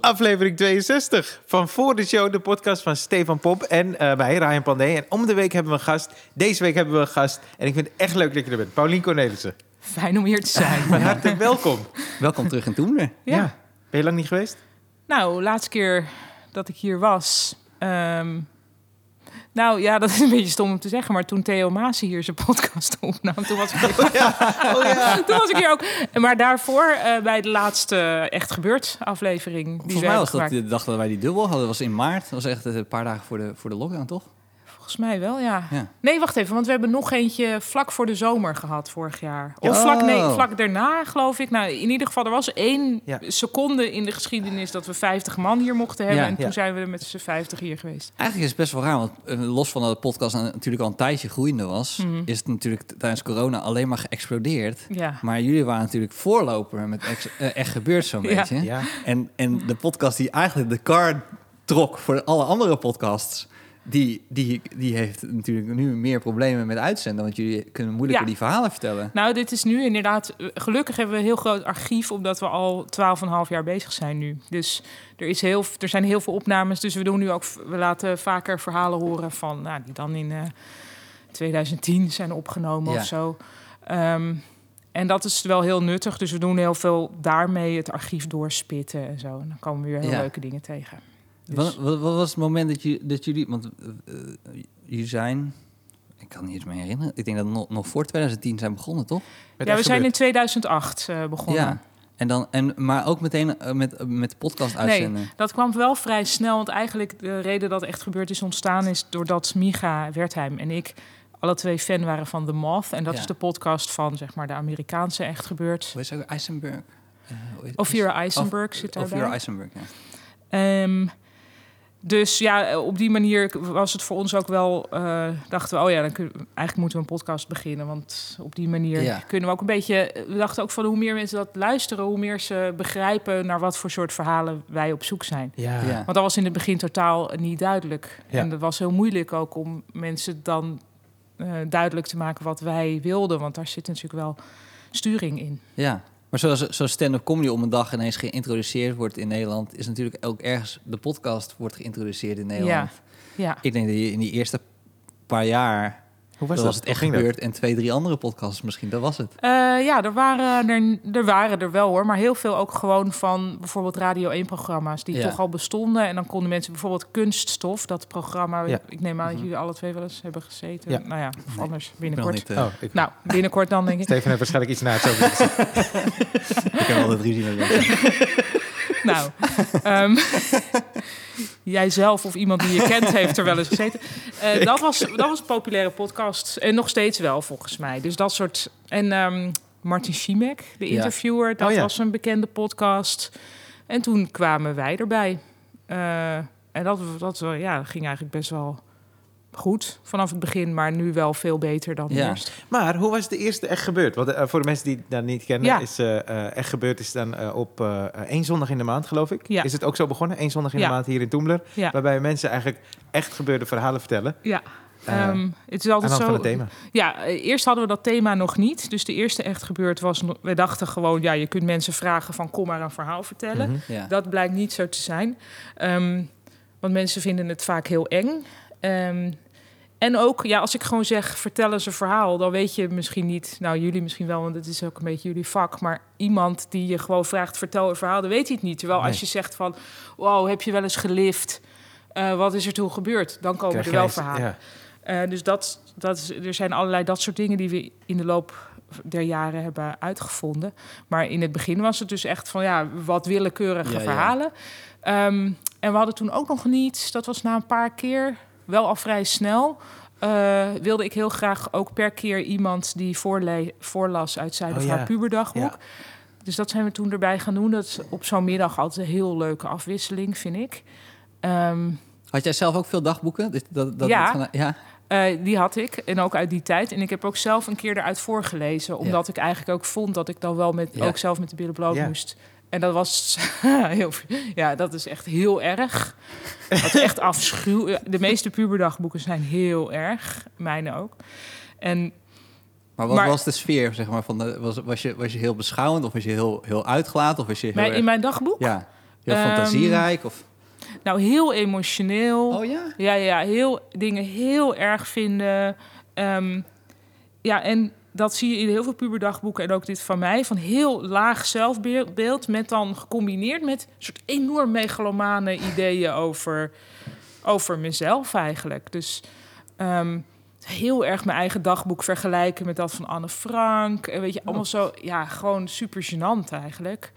Aflevering 62 van Voor de Show, de podcast van Stefan Pop en uh, wij, Ryan Pandé. En om de week hebben we een gast. Deze week hebben we een gast. En ik vind het echt leuk dat je er bent. Paulien Cornelissen. Fijn om hier te zijn. Van harte welkom. Welkom terug in Toemler. Ja. ja. Ben je lang niet geweest? Nou, laatste keer dat ik hier was... Um, nou ja, dat is een beetje stom om te zeggen, maar toen Theo Maas hier zijn podcast opnam, toen was ik hier, oh ja. Oh ja. toen was ik hier ook. Maar daarvoor uh, bij de laatste Echt Gebeurd aflevering. Die Volgens mij was dat de dag dat wij die dubbel hadden, was in maart. Dat was echt een paar dagen voor de, voor de lockdown, toch? Volgens mij wel, ja. Nee, wacht even, want we hebben nog eentje vlak voor de zomer gehad vorig jaar. Of vlak, nee, oh. vlak daarna, geloof ik. Nou, in ieder geval, er was één seconde in de geschiedenis dat we 50 man hier mochten hebben. En toen zijn we met z'n 50 hier geweest. Eigenlijk is het best wel raar, want eh, los van dat de podcast natuurlijk al een tijdje groeiende was, mhm. is het natuurlijk tijdens corona alleen maar geëxplodeerd. Maar jullie waren natuurlijk voorloper met eh, echt gebeurd zo'n beetje. En, en de podcast die eigenlijk de car trok voor alle andere podcasts die, die, die heeft natuurlijk nu meer problemen met uitzenden. Want jullie kunnen moeilijker die verhalen vertellen. Nou, dit is nu inderdaad... Gelukkig hebben we een heel groot archief... omdat we al 12,5 jaar bezig zijn nu. Dus er, is heel, er zijn heel veel opnames. Dus we doen nu ook... We laten vaker verhalen horen van... Nou, die dan in uh, eh, 2010 zijn opgenomen of zo. Um, en dat is wel heel nuttig. Dus we doen heel veel daarmee het archief doorspitten en zo. En dan komen we weer heel leuke dingen tegen. Dus- wat, wat, wat, was het moment dat, je, dat jullie... Want uh, jullie zijn... Ik kan niet eens meer herinneren. Ik denk dat nog, nog voor 2010 zijn begonnen, toch? ja, we zijn in 2008 uh, begonnen. Ja. En dan, en, maar ook meteen met, met de podcast uitzenden? Nee, dat kwam wel vrij snel. Want eigenlijk de reden dat echt gebeurd is ontstaan... is doordat Miga Wertheim en ik alle twee fan waren van The Moth. En dat is de podcast van zeg maar, de Amerikaanse Echt Gebeurd. Hoe is ook Eisenberg? Uh, Ophira Eisenberg zit daarbij. Ophira Eisenberg, ja. Um, dus ja, op die manier was het voor ons ook wel. Uh, dachten we, oh ja, dan kunnen eigenlijk moeten we een podcast beginnen. Want op die manier kunnen we ook een beetje. We dachten ook van hoe meer mensen dat luisteren, hoe meer ze begrijpen naar wat voor soort verhalen wij op zoek zijn. Ja. Want dat was in het begin totaal niet duidelijk. En dat was heel moeilijk ook om mensen dan uh, duidelijk te maken wat wij wilden. Want daar zit natuurlijk wel sturing in. Ja, maar zoals, zoals stand-up comedy om een dag ineens geïntroduceerd wordt in Nederland, is natuurlijk ook ergens de podcast wordt geïntroduceerd in Nederland. Ja. ja. Ik denk dat je in die eerste paar jaar hoe was dat? was het echt gebeurd. En twee, drie andere podcasts misschien, dat was het. Uh, ja, er waren er, er waren er wel hoor. Maar heel veel ook gewoon van bijvoorbeeld Radio 1-programma's... die toch al bestonden. En dan konden mensen bijvoorbeeld Kunststof, dat programma... Ja. Ik neem aan dat mhm. jullie alle twee wel eens hebben gezeten. Ja. Nou ja, of anders binnenkort. Niet, uh, oh, ik... Nou, binnenkort dan denk ik. Steven heeft waarschijnlijk iets na het zo Ik heb altijd drie zien. nou, um, jij zelf of iemand die je kent heeft er wel eens gezeten. Uh, dat, was, dat was een populaire podcast. En nog steeds wel, volgens mij. Dus dat soort... En um, Martin Schimek, de interviewer, dat oh, ja. was een bekende podcast. En toen kwamen wij erbij. Uh, en dat, dat ja, ging eigenlijk best wel goed vanaf het begin, maar nu wel veel beter dan ja. eerst. Maar hoe was de eerste echt gebeurd? Want uh, voor de mensen die dat niet kennen, ja. is uh, echt gebeurd is dan op één zondag in de maand, geloof ik. Ja. Is het ook zo begonnen? Eén zondag in de maand hier in Toemler, waarbij mensen eigenlijk echt gebeurde verhalen vertellen. Ja. Um, het is altijd zo. Het thema. Ja, eerst hadden we dat thema nog niet. Dus de eerste echt gebeurd was. We dachten gewoon, ja, je kunt mensen vragen van kom maar een verhaal vertellen. Mm -hmm. Dat blijkt niet zo te zijn. Um, want mensen vinden het vaak heel eng. Um, en ook, ja, als ik gewoon zeg, vertel eens een verhaal, dan weet je misschien niet, nou jullie misschien wel, want het is ook een beetje jullie vak, maar iemand die je gewoon vraagt, vertel een verhaal, dan weet hij het niet. Terwijl als je zegt van, wow, heb je wel eens gelift? Uh, wat is er toen gebeurd? Dan komen er wel verhalen. Ja. Uh, dus dat, dat is, er zijn allerlei dat soort dingen die we in de loop der jaren hebben uitgevonden. Maar in het begin was het dus echt van, ja, wat willekeurige verhalen. Ja. Um, en we hadden toen ook nog niet, dat was na een paar keer wel al vrij snel. Uh, wilde ik heel graag ook per keer iemand die voorlas uit zijn oh, of haar puberdagboek. Dus dat zijn we toen erbij gaan doen. Dat is op zo'n middag altijd een heel leuke afwisseling, vind ik. Um, had jij zelf ook veel dagboeken? Dat, dat, ja, ja. Uh, die had ik. En ook uit die tijd. En ik heb ook zelf een keer eruit voorgelezen. Omdat ik eigenlijk ook vond dat ik dan wel met, ook zelf met de billen bloot moest En dat was heel, ja, dat is echt heel erg. Dat is echt afschuw. De meeste puberdagboeken zijn heel erg, mijne ook. En maar wat was de sfeer, zeg maar, van de, was, was, je, was je heel beschouwend of was je heel, heel uitgelaten? Of was je heel in mijn dagboek? Ja, heel um, fantasierijk? Of? Nou, heel emotioneel. Oh ja? Ja, ja, heel, dingen heel erg vinden. Ehm, ja, en dat zie je in heel veel puberdagboeken en ook dit van mij, van heel laag zelfbeeld, met dan gecombineerd met een soort enorm megalomane ideeën over, over mezelf eigenlijk. Dus ehm, heel erg mijn eigen dagboek vergelijken met dat van Anne Frank. En weet je, allemaal zo, ja, gewoon super gênant eigenlijk.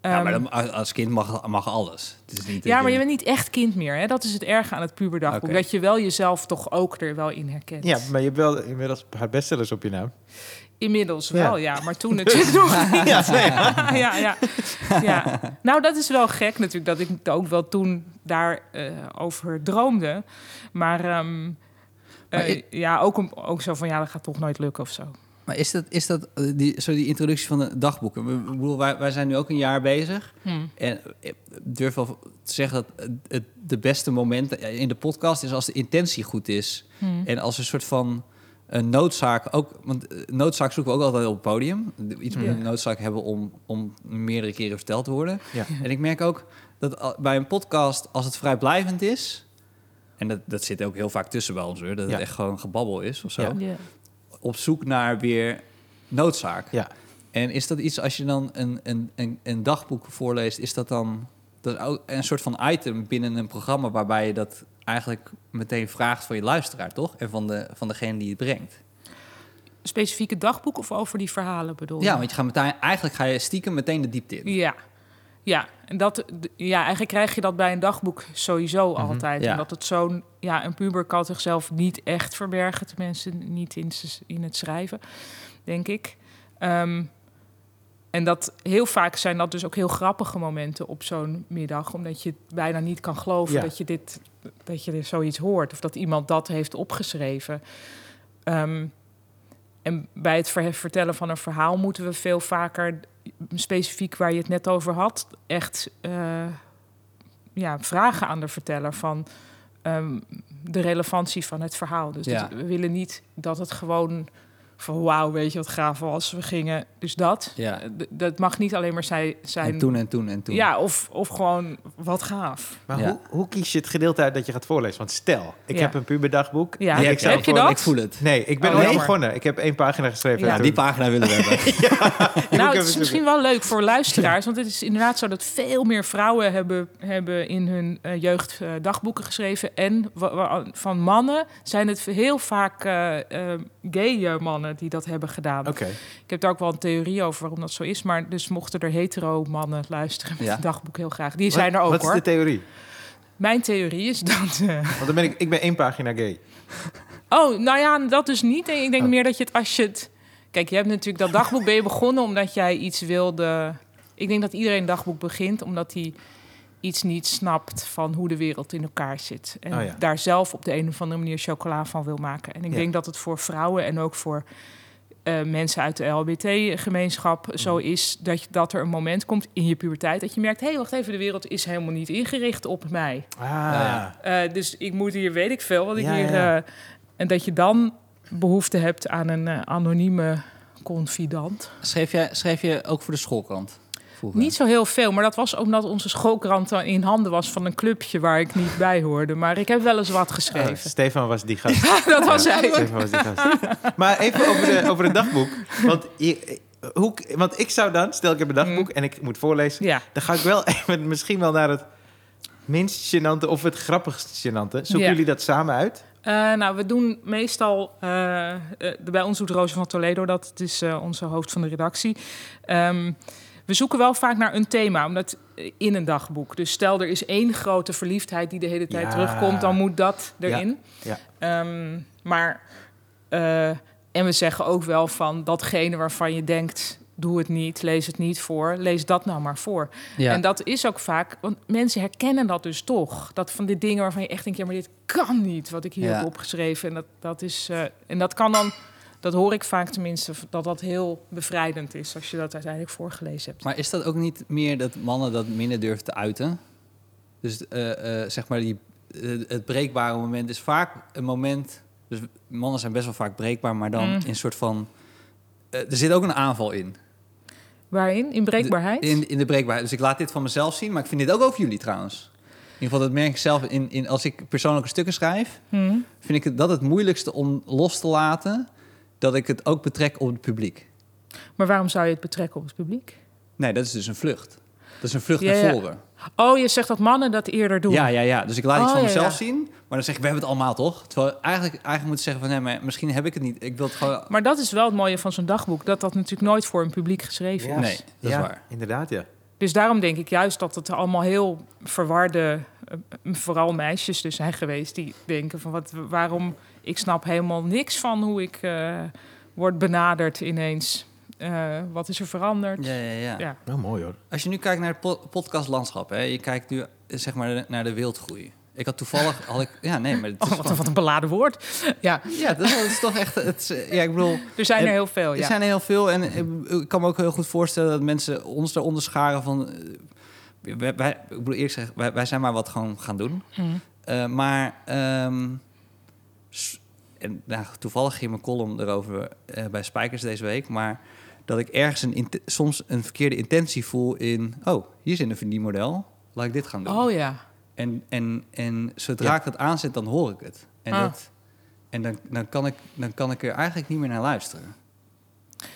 Ja, maar ehm, als kind mag, mag alles. Het is niet ja, maar je bent niet echt kind meer. Hè? Dat is het erge aan het puberdagboek. Dat je wel jezelf toch ook er wel in herkent. Ja, maar je hebt wel inmiddels haar bestsellers op je naam. Inmiddels wel, ja. Maar toen het nog Ja, ja, ja, ja. Nou, dat is wel gek natuurlijk dat ik ook wel toen daarover uh, over droomde. Maar, um, ja, ook, ook zo van ja, dat gaat toch nooit lukken of zo. Maar is dat, is dat eh, die, zo die introductie van de dagboeken? We, bedoel, wij, wij zijn nu ook een jaar bezig. Hmm. En ik durf wel te zeggen dat het de beste moment in de podcast is als de intentie goed is. Hmm. En als een soort van een noodzaak ook. Want eh, noodzaak zoeken we ook altijd op het podium. Iets meer hmm. noodzaak hebben om, om meerdere keren verteld te worden. Ja. En ik merk ook dat bij een podcast, als het vrijblijvend is. En dat, dat zit ook heel vaak tussen bij ons hoor. Dat het echt gewoon gebabbel is of zo. Op zoek naar weer noodzaak. Ja. En is dat iets als je dan een, een, een, een dagboek voorleest, is dat dan dat is ook een soort van item binnen een programma waarbij je dat eigenlijk meteen vraagt van je luisteraar, toch? En van, de, van degene die het brengt. Specifieke dagboek of over die verhalen bedoel je? Ja, want je gaat meteen, eigenlijk ga je stiekem meteen de diepte in. Ja, ja, en dat, ja, eigenlijk krijg je dat bij een dagboek sowieso mhm, altijd. Ja. Omdat het zo'n, ja, een puber kan zichzelf niet echt verbergen, tenminste niet in, in het schrijven, denk ik. Ehm, en dat heel vaak zijn dat dus ook heel grappige momenten op zo'n middag, omdat je bijna niet kan geloven dat je dit, dat je zoiets hoort of dat iemand dat heeft opgeschreven. Ehm, en bij het vertellen van een verhaal moeten we veel vaker specifiek waar je het net over had, echt uh, ja, vragen aan de verteller van um, de relevantie van het verhaal. Dus ja. we willen niet dat het gewoon van wauw, weet je wat gaaf was. We gingen, dus dat. Ja. Dat mag niet alleen maar zij, zijn. En toen en toen en toen. Ja, of, of gewoon wat gaaf. Maar hoe, hoe kies je het gedeelte uit dat je gaat voorlezen? Want stel, ik heb een puberdagboek. Ja, ik heb je dat? Ik voel het. Nee, ik ben oh, begonnen. Ik heb één pagina geschreven. Ja, die pagina willen we hebben. nou, het is misschien wel leuk voor luisteraars. Want het is inderdaad zo dat veel meer vrouwen hebben, hebben in hun uh, jeugd uh, dagboeken geschreven. En van mannen zijn het heel vaak uh, gay mannen die dat hebben gedaan. Oké. Ik heb daar ook wel een theorie over waarom dat zo is. Maar dus mochten er hetero mannen luisteren met ja. het dagboek heel graag. Die zijn er ook Wat hoor. Wat is de theorie? Mijn theorie is dat... Uh... Want dan ben ik, ik ben één pagina gay. Oh, nou ja, dat dus niet. Ik denk oh. meer dat je het als je het... Kijk, je hebt natuurlijk dat dagboek ben je begonnen omdat jij iets wilde... Ik denk dat iedereen een dagboek begint omdat hij iets niet snapt van hoe de wereld in elkaar zit. En oh daar zelf op de een of andere manier chocola van wil maken. En ik denk dat het voor vrouwen en ook voor uh, mensen uit de LHBT-gemeenschap zo mhm. is dat, dat er een moment komt in je puberteit dat je merkt: hé, hey, wacht even, de wereld is helemaal niet ingericht op mij. Ah. Uh, dus ik moet hier, weet ik veel, wat ik hier. Uh, en dat je dan behoefte hebt aan een anonieme confidant. Schreef je, schreef je ook voor de Niet zo heel veel, maar dat was omdat onze schoolkrant in handen was van een clubje waar ik niet bij hoorde. Maar ik heb wel eens wat geschreven. Uh, Stefan was die gast. dat was hij. Stefan was die gast. maar even over, de, over het dagboek. Want, je, hoe, want ik zou dan, stel ik heb een dagboek mm. en ik moet voorlezen, ja. dan ga ik wel even misschien wel naar het minst gênante of het grappigste gênante. Zoeken jullie dat samen uit? Uh, nou, we doen meestal, uh, bij ons doet Roos van Toledo dat, het is onze hoofd van de redactie. Um, we zoeken wel vaak naar een thema, omdat in een dagboek. Dus stel er is één grote verliefdheid die de hele tijd terugkomt, dan moet dat erin. Ja. Ehm, maar uh, en we zeggen ook wel van datgene waarvan je denkt, doe het niet, lees het niet voor, lees dat nou maar voor. Ja. En dat is ook vaak, want mensen herkennen dat dus toch. Dat van die dingen waarvan je echt denkt, ja, maar dit kan niet, wat ik hier heb opgeschreven. En dat, dat is, uh, en dat kan dan dat hoor ik vaak tenminste, dat dat heel bevrijdend is als je dat uiteindelijk voorgelezen hebt. Maar is dat ook niet meer dat mannen dat minder durven te uiten? Dus uh, uh, zeg maar, die, uh, het breekbare moment is vaak een moment. Dus mannen zijn best wel vaak breekbaar, maar dan mm. in een soort van. er zit ook een aanval in. Waarin? In breekbaarheid? in, in de breekbaarheid. Dus ik laat dit van mezelf zien, maar ik vind dit ook over jullie trouwens. In ieder geval, dat merk ik zelf in, in als ik persoonlijke stukken schrijf. Mm. Vind ik het, dat het moeilijkste om los te laten dat ik het ook betrek op het publiek. Maar waarom zou je het betrekken op het publiek? Nee, dat is dus een vlucht. Dat is een vlucht naar voren. Oh, je zegt dat mannen dat eerder doen. Ja, ja, ja. Dus ik laat iets oh, van mezelf zien, maar dan zeg ik, we hebben het allemaal toch? Terwijl eigenlijk, eigenlijk moet zeggen van, nee, maar misschien heb ik het niet. Ik wil het gewoon... Maar dat is wel het mooie van zo'n dagboek, dat dat natuurlijk nooit voor een publiek geschreven is. Nee, dat is waar. Inderdaad, ja. Dus daarom denk ik juist dat het allemaal heel verwarde, eh, vooral meisjes dus zijn geweest, die denken van, wat, waarom, ik snap helemaal niks van hoe ik uh, word benaderd ineens. Uh, wat is er veranderd? Ja, ja, ja. ja. Nou, mooi hoor. Als je nu kijkt naar het podcastlandschap, hè, je kijkt nu zeg maar naar de wildgroei. Ik had toevallig, had ik, ja nee, maar het is oh, wat, een beladen woord. Ja, ja dat is toch echt, het, ja, ik bedoel. Er zijn er heel veel. Ja. Er zijn er heel veel en ik kan me ook heel goed voorstellen dat mensen ons eronder scharen van. Eh, wij, wij, ik bedoel eerlijk zeggen, wij, wij zijn maar wat gewoon gaan doen. Mm. Uh, maar um, en nou, toevallig ging mijn column erover uh, bij Spijkers deze week, maar dat ik ergens een soms een verkeerde intentie voel in, oh, hier zit een verdienmodel, laat ik dit gaan doen. Oh ja. En, en, en zodra ik dat aanzet, dan hoor ik het. En, ah. dat, en dan, dan, kan ik, dan kan ik er eigenlijk niet meer naar luisteren.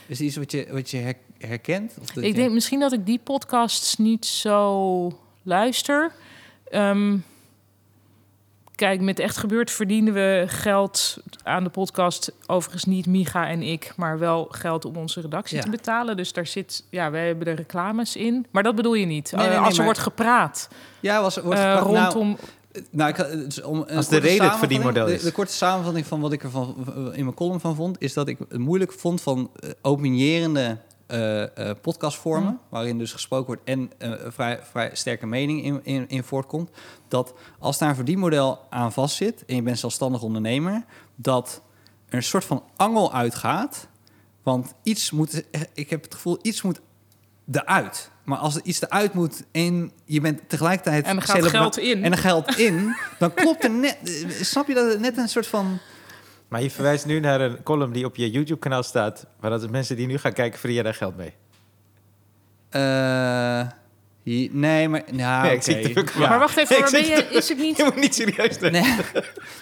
Is iets wat je, wat je herkent? Of ik denk misschien dat ik die podcasts niet zo luister. Um, kijk, met Echt Gebeurd verdienen we geld aan de podcast. Overigens niet Miga en ik, maar wel geld om onze redactie te betalen. Dus daar zit, ja, wij hebben de reclames in. Maar dat bedoel je niet. Eh, als er wordt gepraat. Ja, was, wordt uh, rondom. Nou, nou ik, om Als de reden het verdienmodel is. De, de, korte samenvatting van wat ik er van, in mijn column van vond... is dat ik het moeilijk vond van uh, opinierende uh, podcastvormen, mm. waarin dus gesproken wordt en uh, vrij, vrij sterke mening in, in, in, voortkomt, dat als daar een verdienmodel aan vastzit en je bent zelfstandig ondernemer, dat er een soort van angel uitgaat, want iets moet, ik heb het gevoel, iets moet eruit. Maar als er iets eruit moet en je bent tegelijkertijd... En er gaat geld in. En er geld in, dan klopt er net... Snap je dat het net een soort van maar je verwijst nu naar een column die op je YouTube-kanaal staat... waar dat mensen die nu gaan kijken verdienen daar geld mee. Nee, maar... Nou, okay. Maar wacht even, maar ben je, is het niet... Je moet niet serieus. Nee. nee,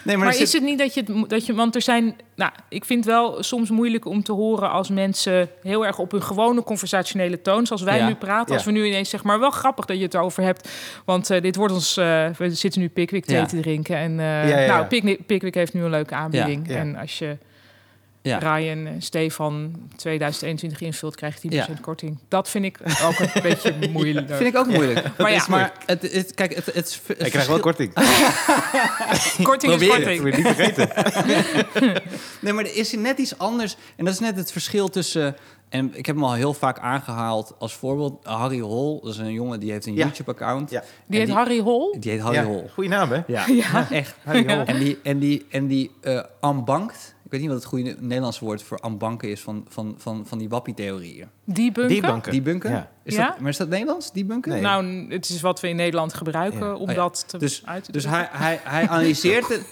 maar, maar is het niet dat je, dat je... Want er zijn... Nou, ik vind het wel soms moeilijk om te horen als mensen heel erg op hun gewone conversationele toon, zoals wij nu praten. Als we nu ineens zeg maar wel grappig dat je het erover hebt. Want uh, dit wordt ons. Uh, we zitten nu Pickwick thee te drinken. En uh, nou, Pickwick, Pickwick heeft nu een leuke aanbieding. En als je ja. Ryan Stefan 2021 invult, krijgt 10% ja. korting. Dat vind ik ook een beetje moeilijk. vind ik ook moeilijk. Maar ja, maar het, het, kijk, het, het, het ik krijg wel korting. korting is korting. niet vergeten. nee, maar er is net iets anders. En dat is net het verschil tussen... En ik heb hem al heel vaak aangehaald als voorbeeld. Harry Hol, dat is een jongen die heeft een YouTube-account. Die heet Harry Hol? Die heet Harry Hol. Goeie naam, hè? Ja, echt. Harry Hol. En die, en die, en die uh, ambankt ik weet niet wat het goede Nederlandse woord voor ambanken is van, van, van, van die wappie-theorieën. Die bunker? Die bunker? Ja. Is Dat, maar is dat Nederlands, die bunker? Nee. Nou, het is wat we in Nederland gebruiken om oh dat te dus, uit te Dus hij, hij, hij analyseert het.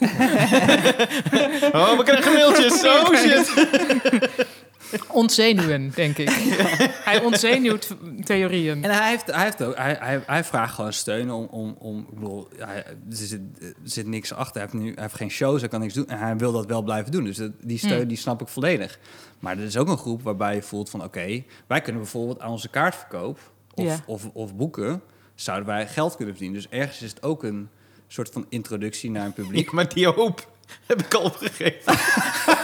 oh, we krijgen mailtjes. Oh shit. Ontzenuwen, denk ik. hij ontzenuwt theorieën. En hij, heeft, hij, heeft ook, hij, hij, hij vraagt gewoon steun om... om, om ik bedoel, hij, er, zit, er zit niks achter. Hij heeft, nu, hij heeft geen shows, hij kan niks doen. En hij wil dat wel blijven doen. Dus die steun hmm. die snap ik volledig. Maar er is ook een groep waarbij je voelt van... oké, wij kunnen bijvoorbeeld aan onze kaartverkoop... Of, of, of boeken, zouden wij geld kunnen verdienen. Dus ergens is het ook een soort van introductie naar een publiek. maar die hoop heb ik al opgegeven.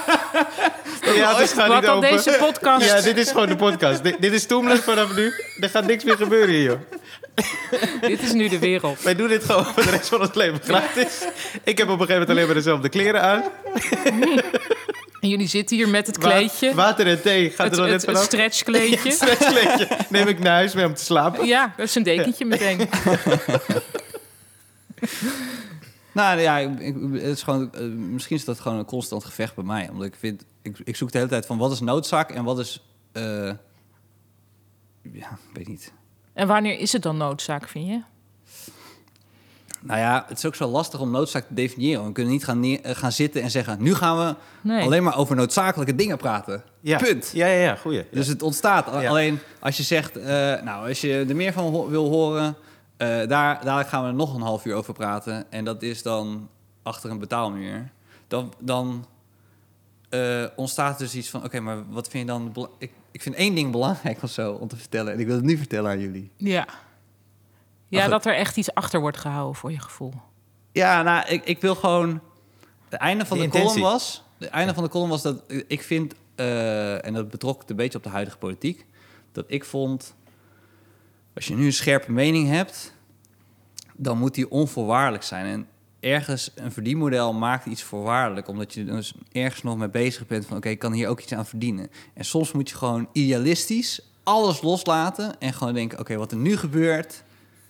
ja, het gaat niet open. deze podcast... Ja, dit is gewoon de podcast. dit, is Toomless vanaf nu. Er gaat niks meer gebeuren hier, joh. dit is nu de wereld. Wij doen dit gewoon voor de rest van ons leven gratis. Ik heb op een gegeven moment alleen maar dezelfde kleren aan. En jullie zitten hier met het kleedje. water en thee gaat er dan net vanaf. Het stretchkleedje. Ja, stretchkleedje. Neem ik naar huis mee om te slapen. Ja, dat is een dekentje meteen. Nou ja, ik, het is gewoon, uh, misschien is dat gewoon een constant gevecht bij mij. Omdat ik vind, ik, ik zoek de hele tijd van wat is noodzaak en wat is... Uh, ja, weet niet. En wanneer is het dan noodzaak, vind je? Nou ja, het is ook zo lastig om noodzaak te definiëren. We kunnen niet gaan, neer, gaan zitten en zeggen... nu gaan we alleen maar over noodzakelijke dingen praten. Ja. Punt. Ja, ja, ja, goeie. Dus het ontstaat. Alleen als je zegt... Uh, nou, als je er meer van wil horen... Uh, daar, daar gaan we nog een half uur over praten. En dat is dan achter een betaalmuur. Dan, dan uh, ontstaat dus iets van... oké, maar wat vind je dan... Ik, ik vind één ding belangrijk of zo om te vertellen. En ik wil het nu vertellen aan jullie. Ja. Ja, dat er echt iets achter wordt gehouden voor je gevoel. Ja, nou, ik, ik wil gewoon... Het einde van de, de column was... Het einde van de column was dat ik vind... Uh, en dat betrok een beetje op de huidige politiek... dat ik vond als je nu een scherpe mening hebt, dan moet die onvoorwaardelijk zijn. En ergens een verdienmodel maakt iets voorwaardelijk, omdat je dus ergens nog mee bezig bent van oké, ik kan hier ook iets aan verdienen. En soms moet je gewoon idealistisch alles loslaten en gewoon denken, oké, wat er nu gebeurt.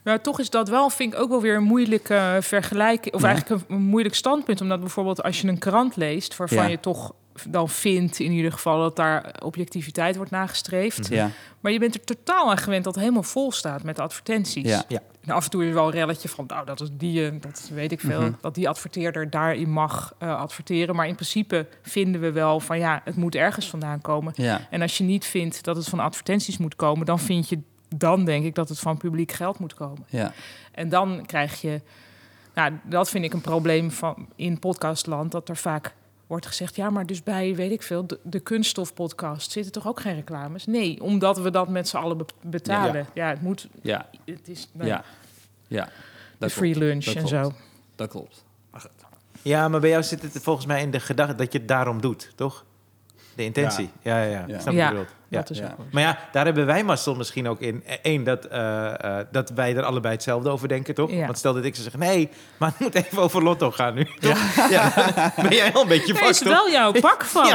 Ja, toch is dat wel, vind ik ook wel weer een moeilijke vergelijking, of eigenlijk een, moeilijk standpunt, omdat bijvoorbeeld als je een krant leest, waarvan je toch dan vindt in ieder geval dat daar objectiviteit wordt nagestreefd. Ja. Maar je bent er totaal aan gewend dat het helemaal vol staat met advertenties. Ja. ja. En af en toe is wel een relletje van, nou, dat is die, eh, dat weet ik veel, mhm. dat die adverteerder daarin mag uh, adverteren. Maar in principe vinden we wel van, ja, het moet ergens vandaan komen. Ja. En als je niet vindt dat het van advertenties moet komen, dan vind je, dan denk ik dat het van publiek geld moet komen. Ja. En dan krijg je, nou, dat vind ik een probleem van in podcastland, dat er vaak wordt gezegd, ja, maar dus bij, weet ik veel, de, de kunststofpodcast zitten toch ook geen reclames? Nee, omdat we dat met z'n allen betalen. Ja, het moet. Ja. Het is. Nou, ja. Ja. De free lunch en zo. Dat klopt. Ja, maar bij jou zit het volgens mij in de gedachte dat je het daarom doet, toch? De intentie. Ja, ja, ja. ja. Snap je ja. Dat is ja. Maar ja, daar hebben wij mazzel misschien ook in. Eén, dat, uh, uh, dat wij er allebei hetzelfde over denken, toch? Want stel dat ik zou zeggen, nee, maar het moet even over Lotto gaan nu. Ja. ben jij al een beetje vast, is wel jouw pak van.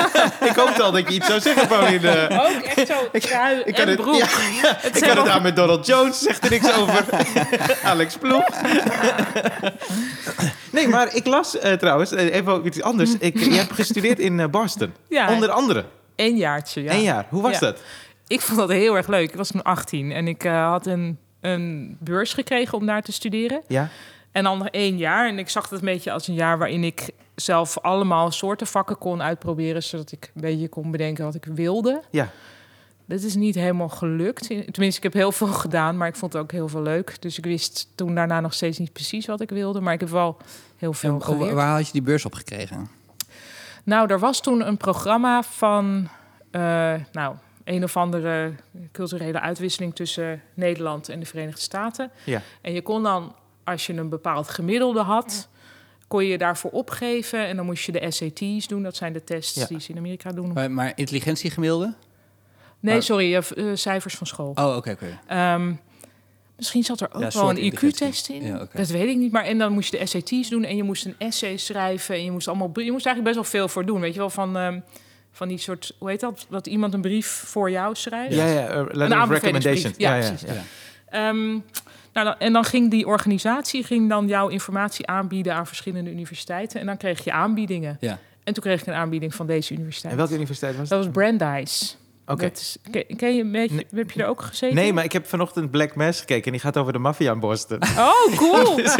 ik hoopte al dat je iets zou zeggen, Pauline. Ook echt zo trui ik en het, broek. ik kan het daar met Donald Jones, zegt er niks over. Alex Ploeg. nee, maar ik las uh, trouwens, even iets anders. Ik, je hebt gestudeerd in Boston. Onder andere. Eén jaartje, ja. Eén jaar. Hoe was dat? Ik vond dat heel erg leuk. Ik was toen 18 en ik uh, had een, een beurs gekregen om daar te studeren. Ja. En dan nog één jaar. En ik zag het een beetje als een jaar waarin ik zelf allemaal soorten vakken kon uitproberen, zodat ik een beetje kon bedenken wat ik wilde. Ja. Dat is niet helemaal gelukt. Tenminste, ik heb heel veel gedaan, maar ik vond het ook heel veel leuk. Dus ik wist toen daarna nog steeds niet precies wat ik wilde. Maar ik heb wel heel veel en, geleerd. Waar had je die beurs op gekregen? Nou, er was toen een programma van uh, nou, een of andere culturele uitwisseling tussen Nederland en de Verenigde Staten. Ja. En je kon dan, als je een bepaald gemiddelde had, kon je je daarvoor opgeven. En dan moest je de SAT's doen. Dat zijn de tests die ze in Amerika doen. Maar, maar intelligentiegemiddelde? Nee, sorry, uh, cijfers van school. Oh, oké, oké. Ehm, Misschien zat er ook wel een IQ-test in. Dat weet ik niet. Maar en dan moest je de SAT's doen en je moest een essay schrijven. En je moest allemaal. Je moest eigenlijk best wel veel voor doen. Weet je wel van. Um, van die soort, hoe heet dat? Dat iemand een brief voor jou schrijft. Ja, ja, uh, een recommendation. Ja, ja, precies. Ja, um, nou, en dan ging die organisatie ging dan jouw informatie aanbieden aan verschillende universiteiten. En dan kreeg je aanbiedingen. Ja. En toen kreeg ik een aanbieding van deze universiteit. En welke universiteit was dat? Dat was Brandeis. Oké. Ken, ken, je een beetje, heb je er ook gezeten? Nee, maar ik heb vanochtend Black Mass gekeken en die gaat over de maffia in Boston. Oh, cool. dus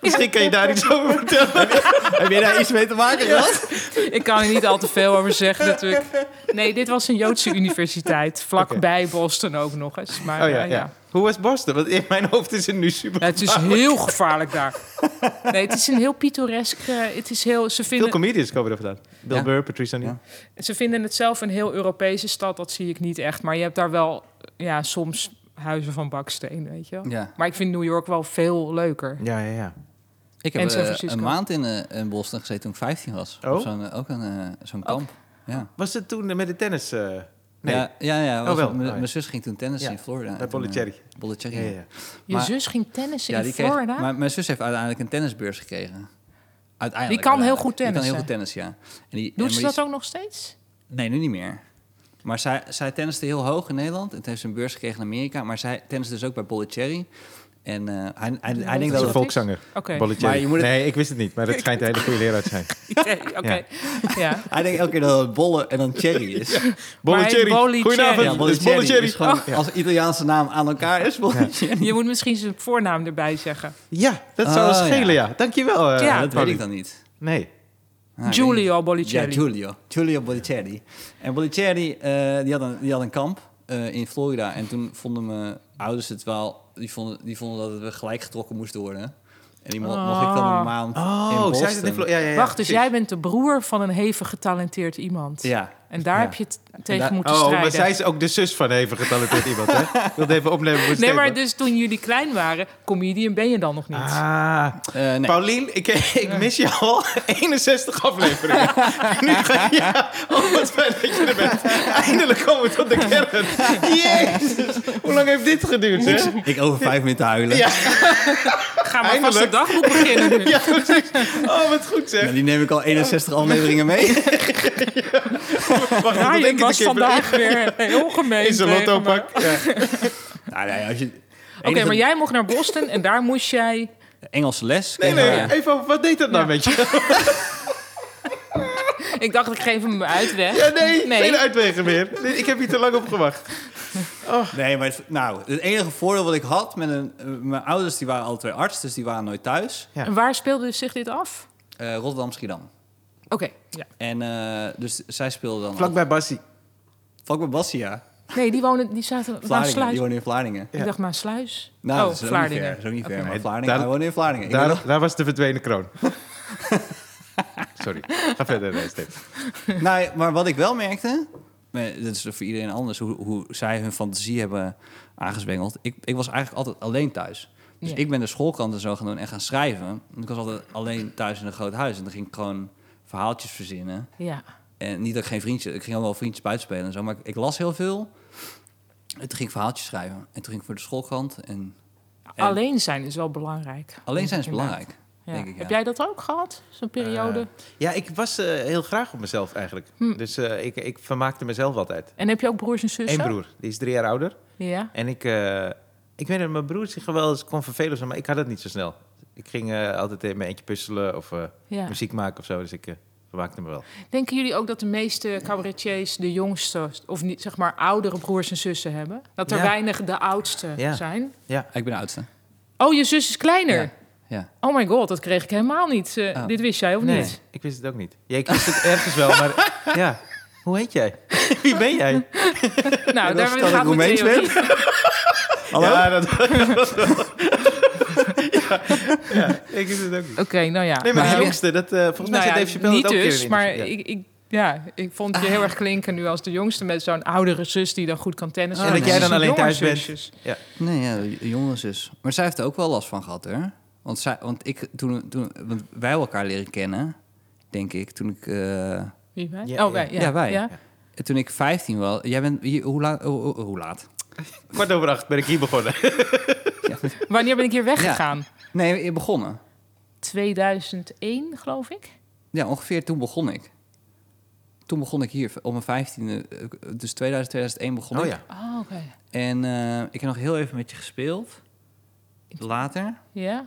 misschien kan je daar iets over vertellen. heb je daar iets mee te maken gehad? ik kan er niet al te veel over zeggen natuurlijk. Nee, dit was een Joodse universiteit, vlakbij Boston ook nog eens. Maar, oh ja, uh, ja. Hoe was Boston? Want in mijn hoofd is het nu super. het is heel gevaarlijk daar. Nee, het is een heel pittoresk. Uh, het is heel. Ze vinden. Veel comedians komen er vandaan. Bill ja. Burr, Patrice O'Neill. Ja. Ze vinden het zelf een heel Europese stad. Dat zie ik niet echt. Maar je hebt daar wel, ja, soms huizen van baksteen, weet je wel. Ja. Maar ik vind New York wel veel leuker. Ja, ja, ja. Ik heb uh, een maand in, uh, in Boston gezeten toen ik 15 was. Oh? Zo'n, ook een, zo'n kamp. Ja. Was het toen met de tennis? Nee. Ja, ja, ja. Oh, wel. Mijn zus ging toen tennis in Florida. Bij Bollicherry. Bollicherry, ja, ja. Je zus ging tennis in Florida? maar mijn zus heeft uiteindelijk een tennisbeurs gekregen. Uiteindelijk. Die kan heel goed tennis. Die kan heel goed tennis, ja. En die, Doet ze dat ook nog steeds? Nee, nu niet meer. Maar zij, zij tenniste heel hoog in Nederland. En heeft ze een beurs gekregen in Amerika. Maar zij tenniste dus ook bij Bollicherry. En uh, hij, hij, hij denkt dat... een volkszanger. Oké. Okay. Nee, ik wist het niet, maar het schijnt een hele goede leraar te zijn. Oké, ja. Hij denkt elke keer dat het bolle en dan cherry is. bolle cherry. Goedenavond, ja, bolle cherry. cherry. Is gewoon, oh. Als Italiaanse naam aan elkaar is, bolle cherry. Je moet misschien zijn voornaam erbij zeggen. Ja, dat zou oh, schelen, ja. Dankjewel. Uh, ja, dat weet ik dan niet. Nee. Ah, Giulio Bollicelli. Ja, Giulio. Giulio Bollicelli. En Bollicelli, uh, die, had een, die had een kamp uh, in Florida. En toen vonden mijn ouders het wel die vonden, die vonden dat we gelijk getrokken moesten worden. En die mo oh. mocht ik dan een maand oh, in Boston. Ja, ja, ja, Wacht, dus jij bent de broer van een hevig getalenteerd iemand. Ja. En daar heb je het tegen moeten oh, strijden. maar zij is ook de zus van hevig getalenteerd iemand, hè? Ik wilde even opnemen. Nee, maar dus toen jullie klein waren, comedian ben je dan nog niet. Ah, uh, nee. Paulien, ik, ik mis je al 61 afleveringen. nu ga je, ja, oh wat fijn dat je er bent. Eindelijk komen we tot de kern. Jezus, hoe lang heeft dit geduurd, hè? Ik over vijf minuten huilen. Ja. Ga maar vast de dagboek beginnen nu. ja, precies. Oh, wat goed zeg. die neem ik al 61 afleveringen mee. Wacht, je was vandaag weer heel gemeen. In zijn lotto-pak. Ja. nou, nee, als je... Oké, maar jij mocht naar Boston en daar moest jij... Engelse les. Nee, nee, even wat deed dat nou met je? ik dacht, ik geef hem uitweg. Ja, nee, nee, geen uitwegen meer. Ik heb hier te lang op gewacht. Oh. Nee, maar het, nou, het enige voordeel wat ik had met een, mijn ouders, die waren alle twee arts, dus die waren nooit thuis. Ja. En waar speelde zich dit af? Uh, Rotterdam, Schiedam. Oké, ja. En uh, dus zij speelde dan... Vlakbij Bassie. Vlakbij Bassie, ja. Nee, die wonen, die zaten Vlaardingen, Sluis. Die wonen in Vlaardingen. Ik dacht maar Sluis. Nou, oh, dat is Vlaardingen. Niet ver, is ook niet ver, okay. maar Vlaardingen, daar, wonen in Vlaardingen. Daar, was de verdwenen kroon. Sorry, ga verder, nee, nee, maar wat ik wel merkte, dat is voor iedereen anders, hoe, hoe zij hun fantasie hebben aangezwengeld. Ik, ik was eigenlijk altijd alleen thuis. Dus ik ben de schoolkant en zo gaan doen en gaan schrijven. Ik was altijd alleen thuis in een groot huis. En dan ging ik gewoon verhaaltjes verzinnen. Ja. En niet dat ik geen vriendjes... Ik ging al wel vriendjes buiten spelen en zo. Maar ik, ik, las heel veel. En toen ging ik verhaaltjes schrijven. En toen ging ik voor de schoolkrant. En, alleen zijn is wel belangrijk. Alleen zijn is belangrijk. Denk ik, Heb jij dat ook gehad, zo'n periode? Uh, ja, ik was uh, heel graag op mezelf eigenlijk. Hm. Dus uh, ik, ik vermaakte mezelf altijd. En heb je ook broers en zussen? Eén broer, die is drie jaar ouder. Ja. En ik, ik weet dat mijn broer zich wel eens kon vervelen, maar ik had het niet zo snel. Ik ging altijd in mijn eentje puzzelen of ja. muziek maken of zo. Dus ik vermaakte me wel. Denken jullie ook dat de meeste cabaretiers de jongste, of niet zeg maar oudere broers en zussen hebben? Dat er weinig de oudste ja. zijn? Ja, ik ben de oudste. Oh, je zus is kleiner? Ja. Ja. Oh my god, dat kreeg ik helemaal niet. Uh, oh. Dit wist jij of nee, niet? ik wist het ook niet. Ja, ik wist het ergens wel, maar ja. Hoe heet jij? Wie ben jij? nou, daar gaat ik Roemeens ben? Hallo? Ja, dat, was wel... ja, ja, ik wist het ook niet. Oké, nou ja. Nee, maar de jongste, dat, uh, volgens mij nou ja, Dave Chappelle niet ook dus, maar ik, ik, ja, ik vond je heel erg klinken nu als de jongste met zo'n oudere zus die dan goed kan tennissen. en dat jij dan alleen thuis bent. Ja. Nee, ja, jonge zus. Maar zij heeft er ook wel last van gehad, hè? Want, zij, want ik, toen, toen want wij elkaar leren kennen, denk ik, toen ik... Uh, Wie wij? Ja, oh, wij. Ja, ja wij. Ja. Toen ik 15 was... Jij bent... Hoe laat? Hoe, hoe laat? Kwart over acht ben ik hier begonnen. Wanneer ben ik hier weggegaan? Nee, je begonnen. 2001, geloof ik. Ja, ongeveer toen begon ik. Toen begon ik hier op mijn 15e. Dus 2000, 2001 begon oh, ik. Ja. Oh, oké. En uh, ik heb nog heel even met je gespeeld. Later. Ja.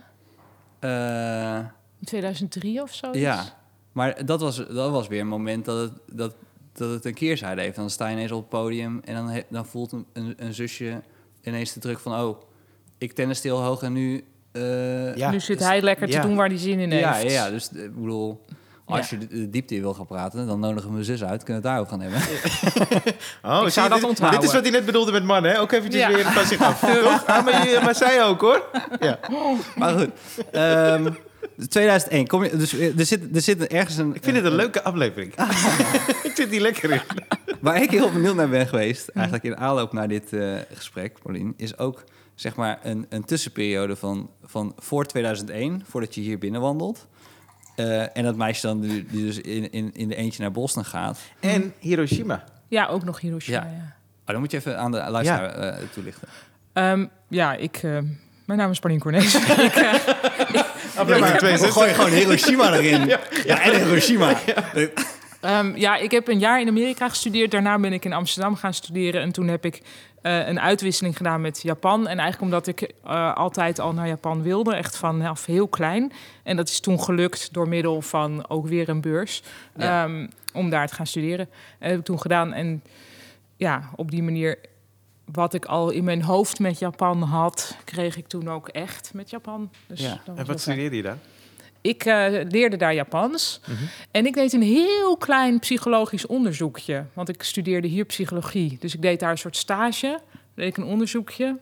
Uh, In 2003 of zo? Ja, maar dat was, dat was weer een moment dat het, dat, dat het een keerzijde heeft. Dan sta je ineens op het podium en dan, dan voelt een, een, een, zusje ineens de druk van... oh, ik tennis heel hoog en nu... Uh, ja, nu zit hij lekker te doen waar hij zin in heeft. Ja, ja, dus ik bedoel... Als je de, diepte in wil gaan praten, dan nodigen we mijn zus uit. Kunnen we het daarover gaan hebben? oh, ik zou dat onthouden. Dit is wat hij net bedoelde met mannen, hè? Ook eventjes ja. weer van zich af. Toch? Ah, maar, maar zij ook, hoor. Ja. Maar goed. Um, 2001. Kom je, dus er zit, er zit ergens een... Ik vind het een leuke aflevering. ik zit hier lekker in. Waar ik heel benieuwd naar ben geweest, eigenlijk in aanloop naar dit uh, gesprek, Paulien, is ook zeg maar een, een tussenperiode van, van voor 2001, voordat je hier binnenwandelt. Uh, en dat meisje dan die, dus in, in, in de eentje naar Boston gaat. En Hiroshima. Ja, ook nog Hiroshima, ja. ja. Oh, dan moet je even aan de luisteraar ja. uh, toelichten. Um, ja, ik... Uh, mijn naam is Paulien Cornelis. ik, uh, ik, gooi gewoon Hiroshima erin. ja, ja, en Hiroshima. Ehm, ja, ik heb een jaar in Amerika gestudeerd. Daarna ben ik in Amsterdam gaan studeren. En toen heb ik uh, een uitwisseling gedaan met Japan. En eigenlijk omdat ik uh, altijd al naar Japan wilde, echt vanaf heel klein. En dat is toen gelukt door middel van ook weer een beurs. Ja. Um, om daar te gaan studeren. Dat heb ik toen gedaan. En ja, op die manier wat ik al in mijn hoofd met Japan had, kreeg ik toen ook echt met Japan. Dus ja. En wat studeerde je daar? Ik uh, leerde daar Japans. Mm -hmm. En ik deed een heel klein psychologisch onderzoekje. Want ik studeerde hier psychologie. Dus ik deed daar een soort stage. Deed ik een onderzoekje.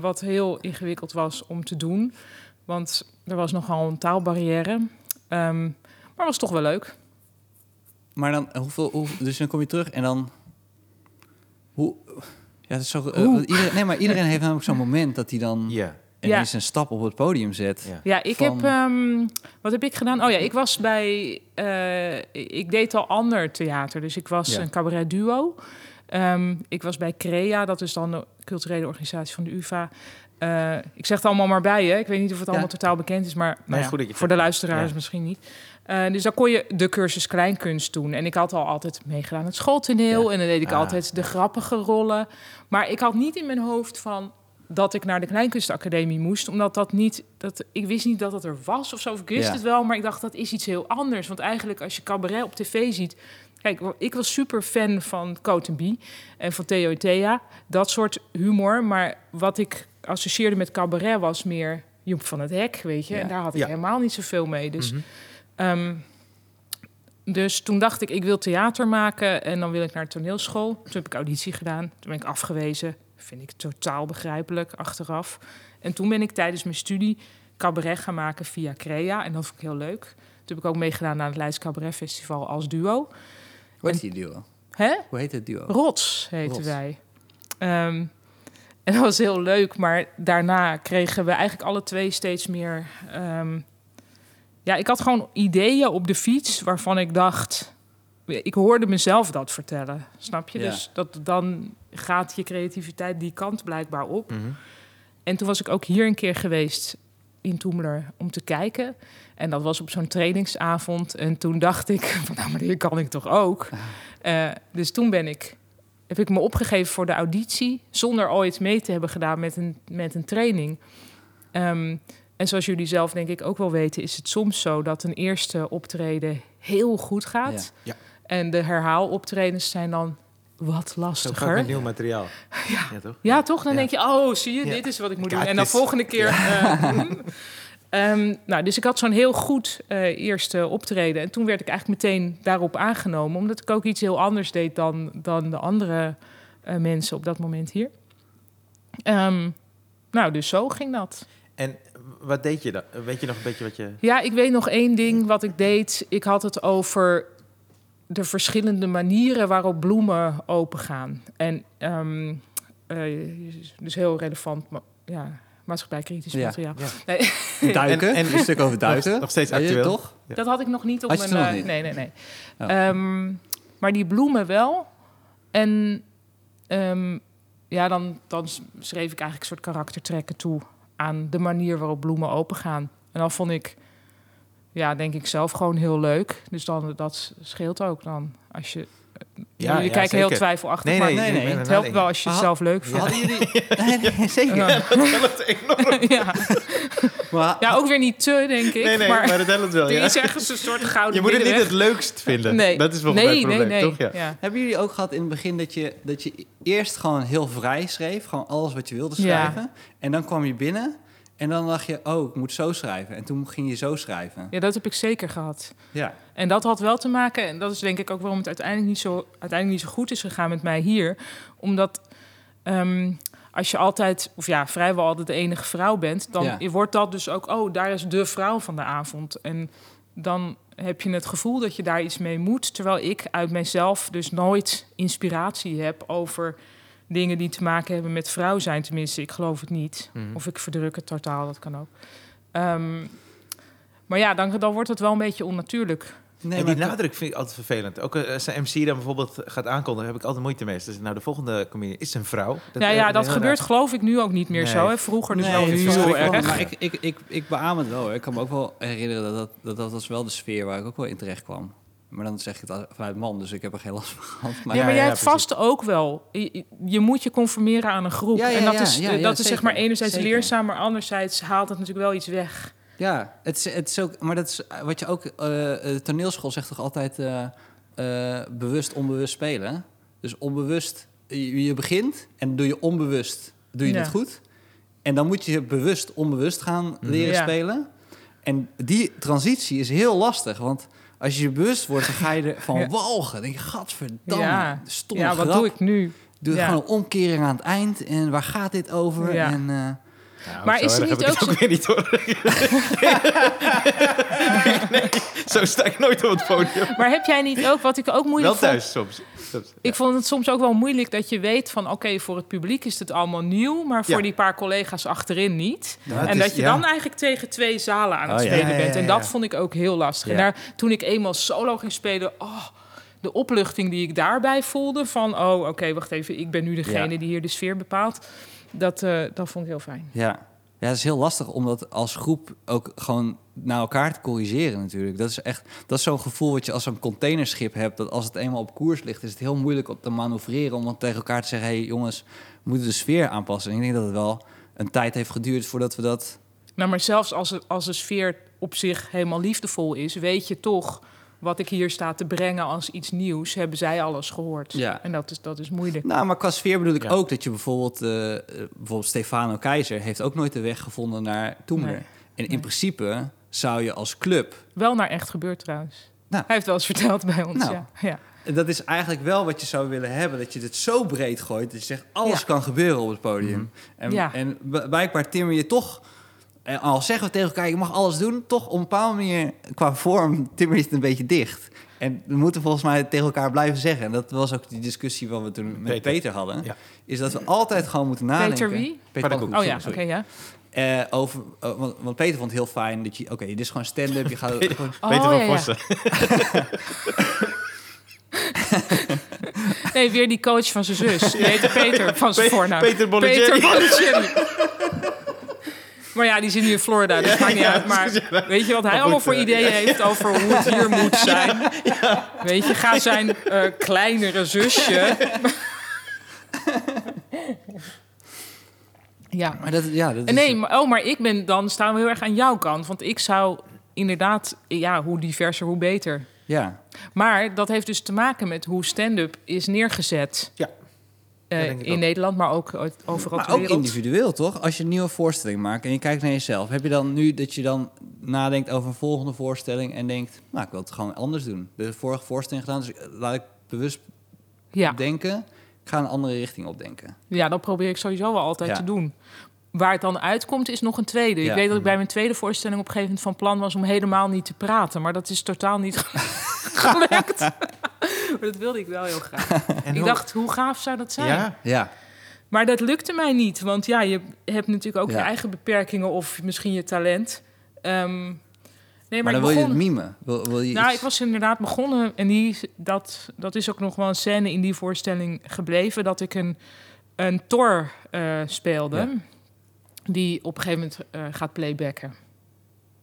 Wat heel ingewikkeld was om te doen. Want er was nogal een taalbarrière. Um, maar was toch wel leuk. Maar dan, hoeveel, hoe, dus dan kom je terug en dan... Hoe... Ja, dat is zo, uh, iedereen, nee, maar iedereen heeft namelijk zo'n moment dat hij dan... Ja en ja. een stap op het podium zet. Ja, ja ik heb... Um, wat heb ik gedaan? Oh ja, ik was bij... Uh, ik deed al ander theater. Dus ik was een cabaret duo. Um, ik was bij CREA, dat is dan de culturele organisatie van de UvA. Uh, ik zeg het allemaal maar bij, hè. Ik weet niet of het allemaal totaal bekend is, maar nou goed voor de luisteraars misschien niet. Uh, dus dan kon je de cursus kleinkunst doen. En ik had al altijd meegedaan het schooltoneel. En dan deed ik ah. altijd de grappige rollen. Maar ik had niet in mijn hoofd van dat ik naar de Kleinkunstacademie moest. Omdat dat niet. Dat, ik wist niet dat het er was of zo. ik wist het wel, maar ik dacht dat is iets heel anders. Want eigenlijk als je cabaret op tv ziet. Kijk, ik was super fan van Cote en van Theo Thea. Dat soort humor. Maar wat ik associeerde met cabaret was meer Joep van het Hek, weet je. En daar had ik helemaal niet zoveel mee. Dus, mm dus toen dacht ik, ik wil theater maken en dan wil ik naar de toneelschool. Toen heb ik auditie gedaan. Toen ben ik afgewezen. Vind ik totaal begrijpelijk achteraf. En toen ben ik tijdens mijn studie cabaret gaan maken via Crea. En dat vond ik heel leuk. Toen heb ik ook meegedaan aan het Leids Cabaret Festival als duo. Hoe heet die duo? Hè? Hoe heet het duo? Rots heten wij. Um, en dat was heel leuk, maar daarna kregen we eigenlijk alle twee steeds meer. Um, ja, ik had gewoon ideeën op de fiets waarvan ik dacht. Ik hoorde mezelf dat vertellen, snap je? Dus dat dan gaat je creativiteit die kant blijkbaar op. Mhm. En toen was ik ook hier een keer geweest in Toemler om te kijken. En dat was op zo'n trainingsavond. En toen dacht ik, van, nou, maar dit kan ik toch ook. Uh, dus toen ben ik, heb ik me opgegeven voor de auditie... zonder ooit mee te hebben gedaan met een, met een training. Um, en zoals jullie zelf denk ik ook wel weten... is het soms zo dat een eerste optreden heel goed gaat... Ja. Ja. En de herhaaloptredens zijn dan wat lastiger. Met nieuw materiaal. Ja, ja toch? Ja, toch? Dan denk je, oh, zie je, dit is wat ik moet doen. En dan volgende keer... Uh, nou, dus ik had zo'n heel goed uh, eerste optreden. En toen werd ik eigenlijk meteen daarop aangenomen. Omdat ik ook iets heel anders deed dan, dan de andere uh, mensen op dat moment hier. Um, nou, dus zo ging dat. En wat deed je dan? Weet je nog een beetje wat je... Ja, ik weet nog één ding wat ik deed. Ik had het over de verschillende manieren waarop bloemen opengaan. En um, dus heel relevant, maar ja, maatschappijkritisch ja. materiaal. Ja. Nee. Duiken, en, een stuk over duiken. Nog steeds actueel. toch? Dat had ik nog niet op mijn... Uh, nee, nee, nee. Oh. Um, maar die bloemen wel. En um, ja, dan, dan schreef ik eigenlijk een soort karaktertrekken toe... aan de manier waarop bloemen opengaan. En dan vond ik ja, denk ik zelf gewoon heel leuk. Dus dan, dat scheelt ook dan. Als je ja, jullie kijken heel twijfelachtig, nee, nee, maar nee, nee, het helpt wel als je het zelf leuk vindt. Hadden jullie... nee, zeker. Ja, dat helpt enorm. ja. Maar, ja, ook weer niet te, denk ik. Nee, nee, maar, maar dat helpt wel. Ja. is ergens een soort gouden Je moet het niet het leukst vinden. Nee. Dat is volgens mij het probleem, nee, toch? Ja. Hebben jullie ook gehad in het begin dat je, dat je eerst gewoon heel vrij schreef? Gewoon alles wat je wilde schrijven. En dan kwam je binnen... En dan dacht je, oh, ik moet zo schrijven. En toen ging je zo schrijven. Ja, dat heb ik zeker gehad. Ja. En dat had wel te maken, en dat is denk ik ook waarom het uiteindelijk niet zo, uiteindelijk niet zo goed is gegaan met mij hier. Omdat um, als je altijd, of ja, vrijwel altijd de enige vrouw bent, dan ja. wordt dat dus ook, oh, daar is de vrouw van de avond. En dan heb je het gevoel dat je daar iets mee moet. Terwijl ik uit mezelf dus nooit inspiratie heb over dingen die te maken hebben met vrouw zijn. Tenminste, ik geloof het niet. Mhm. Of ik verdruk het totaal, dat kan ook. Um, maar ja, dan, dan wordt het wel een beetje onnatuurlijk. Nee, en die nadruk vind ik altijd vervelend. Ook eh, als een MC dan bijvoorbeeld gaat aankondigen, heb ik altijd moeite mee. Dus nou, de volgende comedian is een vrouw. Dat, ja, ja, dat gebeurt geloof ik nu ook niet meer zo. Hè? Vroeger dus wel heel erg. Maar ik, ik, ik, ik beaam het wel. Ik kan me ook wel herinneren dat dat, dat dat was wel de sfeer waar ik ook wel in terecht kwam. Maar dan zeg ik het vanuit man, dus ik heb er geen last van gehad. Maar, ja, maar jij hebt vast ook wel. Je, moet je conformeren aan een groep. en dat is, dat is zeg maar enerzijds leerzaam, maar anderzijds haalt het natuurlijk wel iets weg. Ja, het is, het is ook, maar dat is wat je ook. Uh, toneelschool zegt toch altijd uh, bewust, onbewust spelen. Dus onbewust, je, je, begint en doe je onbewust, doe je het goed. En dan moet je bewust, onbewust gaan mhm. leren spelen. En die transitie is heel lastig, want als je je bewust wordt, dan ga je ervan ja. walgen. Dan denk je, gadverdamme, ja. stom Ja, wat doe ik nu? Doe ja. gewoon een omkering aan het eind. En waar gaat dit over? Ja. En, uh, maar is het niet ook, ook weer niet hoor. nee, zo sta ik nooit op het podium. Maar heb jij niet ook, wat ik ook moeilijk Wel thuis soms. Ik vond het soms ook wel moeilijk dat je weet van... oké, voor het publiek is het allemaal nieuw... maar voor die paar collega's achterin niet. en dat je dan eigenlijk tegen twee zalen aan het oh, spelen bent. En dat vond ik ook heel lastig. En daar, toen ik eenmaal solo ging spelen... Oh, de opluchting die ik daarbij voelde van... oh, oké, wacht even, ik ben nu degene die hier de sfeer bepaalt... Dat, uh, dat vond ik heel fijn. Ja, ja, het is heel lastig om dat als groep ook gewoon naar elkaar te corrigeren natuurlijk. Dat is echt, dat is zo'n gevoel wat je als een containerschip hebt. Dat als het eenmaal op koers ligt, is het heel moeilijk om te manoeuvreren. Om dan tegen elkaar te zeggen, hey, jongens, we moeten de sfeer aanpassen. En ik denk dat het wel een tijd heeft geduurd voordat we dat... Nou, maar zelfs als, het, als de sfeer op zich helemaal liefdevol is, weet je toch wat ik hier sta te brengen als iets nieuws, hebben zij alles gehoord. Ja. En dat is, dat is moeilijk. Nou, maar qua sfeer bedoel ik ook dat je bijvoorbeeld... Uh, bijvoorbeeld Stefano Keizer heeft ook nooit de weg gevonden naar Toemler. En in principe zou je als club... Wel naar echt gebeurd trouwens. Nou, Hij heeft wel eens verteld bij ons, nou, ja. ja. Dat is eigenlijk wel wat je zou willen hebben. Dat je het zo breed gooit. Dat je zegt, alles kan gebeuren op het podium. Mm En, en blijkbaar timmer je toch en al zeggen we tegen elkaar, je mag alles doen, toch op een bepaalde manier qua vorm timmer je het een beetje dicht. En we moeten volgens mij tegen elkaar blijven zeggen. En dat was ook die discussie wat we toen met Peter, hadden. Is dat we altijd gewoon moeten nadenken. Peter wie? Peter oh ja, oké, ja. Uh, over, uh, want, want, Peter vond het heel fijn dat je... Oké, dit is gewoon stand-up. Je gaat... Peter, gewoon... Peter van oh, Vossen. nee, weer die coach van zijn zus. Die heette Peter van zijn voornaam. Peter Bollicelli. Peter maar ja, die zit nu in Florida, dus maakt niet uit. Maar weet je wat hij allemaal voor ideeën heeft over hoe het hier moet zijn? Weet je, ga zijn uh, kleinere zusje... ja. Maar dat, ja, dat is... Nee, maar, oh, maar ik ben dan staan we heel erg aan jouw kant. Want ik zou inderdaad, ja, hoe diverser, hoe beter. Ja. Maar dat heeft dus te maken met hoe stand-up is neergezet. Ja. Uh, in Nederland, maar ook overal maar ook individueel, toch? Als je een nieuwe voorstelling maakt en je kijkt naar jezelf... heb je dan nu dat je dan nadenkt over een volgende voorstelling... en denkt, nou, ik wil het gewoon anders doen. De vorige voorstelling gedaan, dus laat ik bewust ja. denken... ik ga een andere richting opdenken. Ja, dat probeer ik sowieso wel altijd te doen. Waar het dan uitkomt is nog een tweede. Ik weet dat ik bij mijn tweede voorstelling op een gegeven moment van plan was... om helemaal niet te praten, maar dat is totaal niet gelukt. maar dat wilde ik wel heel graag. En ik dacht, hoe gaaf zou dat zijn? Ja, ja. Maar dat lukte mij niet, want ja, je hebt natuurlijk ook je eigen beperkingen of misschien je talent. Um, nee, maar, dan begon... wil je het mimen. Wil, wil je nou, ik was inderdaad begonnen en die, dat, dat is ook nog wel een scène in die voorstelling gebleven, dat ik een, een tor uh, speelde, die op een gegeven moment uh, gaat playbacken.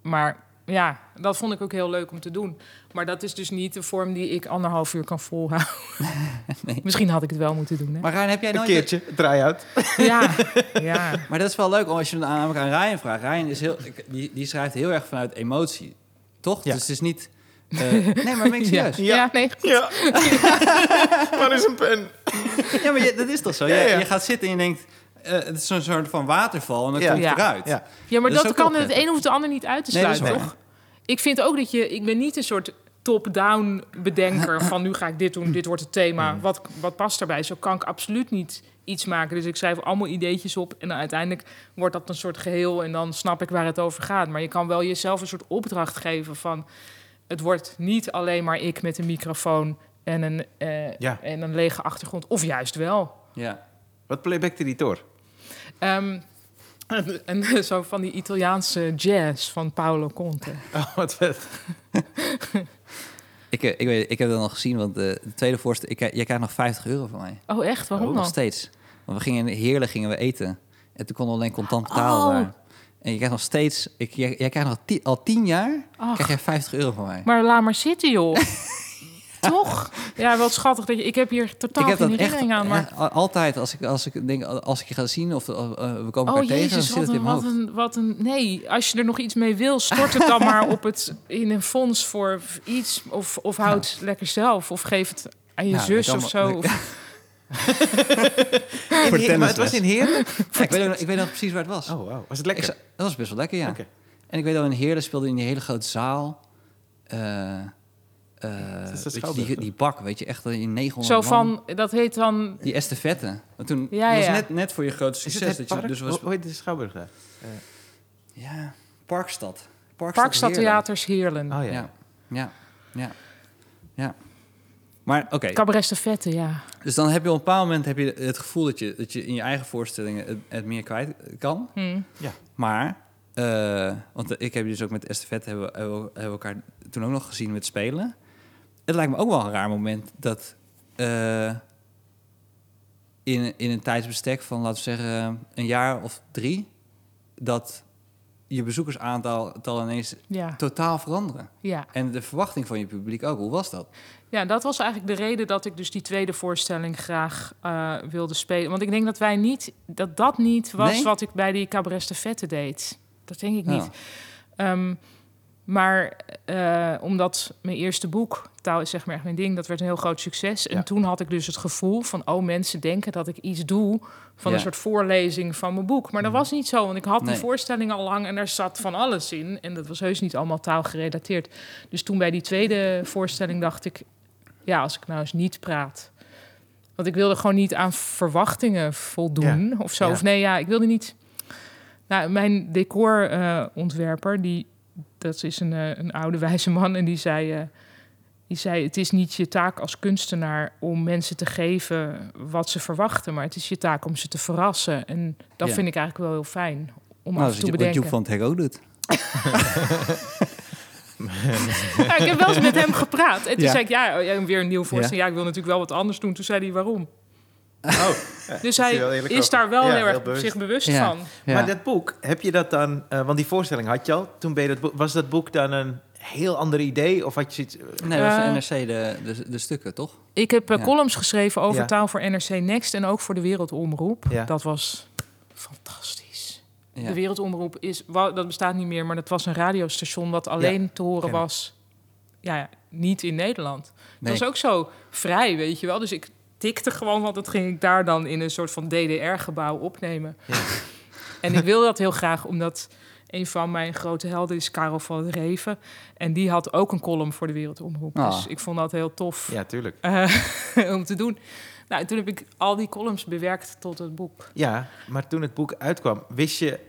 Maar ja, dat vond ik ook heel leuk om te doen. Maar dat is dus niet de vorm die ik anderhalf uur kan volhouden. nee. Misschien had ik het wel moeten doen. Hè? Maar Rijn, heb jij nooit... Een keertje, draai uit. ja, ja. Maar dat is wel leuk als je namelijk aan Ryan vraagt. Ryan is heel, die, die schrijft heel erg vanuit emotie. Toch? Ja. Dus het is niet... Uh, nee, maar ben ik serieus? Ja, ja nee. Ja. Waar is een pen? ja, maar je, dat is toch zo? Je, je gaat zitten en je denkt... Uh, het is zo'n soort van waterval en dan komt het eruit. Ja, ja maar dat, kan het een hoeft de ander niet uit te sluiten, nee, toch? Ik vind ook dat je... Ik ben niet een soort top-down bedenker van nu ga ik dit doen, dit wordt het thema. Mm. Wat, wat past daarbij? Zo kan ik absoluut niet iets maken. Dus ik schrijf allemaal ideetjes op en dan uiteindelijk wordt dat een soort geheel en dan snap ik waar het over gaat. Maar je kan wel jezelf een soort opdracht geven van het wordt niet alleen maar ik met een microfoon en een, uh, en een lege achtergrond, of juist wel. Ja. Wat playbackte die door? Um, en, zo van die Italiaanse jazz van Paolo Conte. Oh, wat vet. ik, eh, ik, weet, ik heb dat nog gezien, want de, de tweede voorstel... Ik, jij krijgt nog 50 euro van mij. Oh, echt? Waarom oh, Nog steeds. Want we gingen heerlijk gingen we eten. En toen konden we alleen contant betalen. Oh. En je krijgt nog steeds... Ik, jij, jij krijgt nog al tien jaar, krijg je 50 euro van mij. Maar laat maar zitten, joh. Toch? Ja, wel schattig. Dat je, ik heb hier totaal ik heb geen herinnering aan. Maar... altijd als ik, als ik denk, als ik je ga zien of uh, we komen oh, tegen, dan zit het in wat een, wat een... Nee, als je er nog iets mee wil, stort het dan maar op het, in een fonds voor iets. Of, of houd lekker zelf. Of geef het aan je zus of zo. Of... maar het was in Heerlen? ik, weet, ik weet nog precies waar het was. Oh, wow. Was het lekker? dat was best wel lekker, ja. En ik weet dat in Heerlen speelde in die hele grote zaal... Uh, uh, die, die bak, weet je, echt in 900 Zo van, dat heet dan... Die estafette. Want toen ja, was net, net voor je grote succes. dat je, dus was... Hoe heet de Schouwburg daar? Uh. Ja, Parkstad. Parkstad, Parkstad Theaters Heerlen. Oh ja. Ja, ja, ja. Maar oké. Okay. Cabaret ja. Dus dan heb je op een bepaald moment heb je het gevoel dat je, dat je in je eigen voorstellingen het, meer kwijt kan. Hmm. Ja. Maar, uh, want ik heb dus ook met Estafette hebben, hebben, hebben we elkaar toen ook nog gezien met spelen. Het lijkt me ook wel een raar moment dat uh, in, in een tijdsbestek van, laten we zeggen, een jaar of drie, dat je bezoekersaantal ineens ja. totaal veranderen. Ja. En de verwachting van je publiek ook. Hoe was dat? Ja, dat was eigenlijk de reden dat ik dus die tweede voorstelling graag uh, wilde spelen. Want ik denk dat wij niet, dat dat niet was wat ik bij die Cabaret de Vette deed. Dat denk ik niet. Um, maar uh, omdat mijn eerste boek, Taal is zeg maar echt mijn ding, dat werd een heel groot succes. En toen had ik dus het gevoel van, oh, mensen denken dat ik iets doe van een soort voorlezing van mijn boek. Maar dat mhm. was niet zo, want ik had die voorstelling al lang en er zat van alles in. En dat was heus niet allemaal taalgerelateerd. Dus toen bij die tweede voorstelling dacht ik, ja, als ik nou eens niet praat. Want ik wilde gewoon niet aan verwachtingen voldoen of zo. Of nee, ja, ik wilde niet... Nou, mijn decorontwerper, uh, die dat is een, eh, een oude wijze man en die zei, uh, die zei: Het is niet je taak als kunstenaar om mensen te geven wat ze verwachten, maar het is je taak om ze te verrassen. En dat vind ik eigenlijk wel heel fijn om nou, af te bedenken. Wat van het ook doet. ja, ik heb wel eens met hem gepraat. En toen zei ik, ja, weer een nieuw voorstel. Ja. ik wil natuurlijk wel wat anders doen. Toen zei hij, waarom? Oh, dus hij is, daar wel heel erg zich bewust van. Maar dat boek, heb je dat dan... Uh, want die voorstelling had je al. Toen ben je dat was dat boek dan een heel ander idee? Of had je iets... Nee, dat was uh, NRC de, de, de, stukken, toch? Ik heb uh, columns geschreven over taal voor NRC Next... en ook voor de Wereldomroep. Dat was fantastisch. De Wereldomroep is, dat bestaat niet meer... maar dat was een radiostation wat alleen te horen was... Ja, niet in Nederland. Nee. Dat was ook zo vrij, weet je wel. Dus ik tikte gewoon, want dat ging ik daar dan in een soort van DDR-gebouw opnemen. Ja. en ik wil dat heel graag, omdat een van mijn grote helden is Karel van Reven. En die had ook een column voor de Wereldomroep. Ah. Dus ik vond dat heel tof. Ja, tuurlijk. Uh, om te doen. Nou, toen heb ik al die columns bewerkt tot het boek. Ja, maar toen het boek uitkwam, wist je...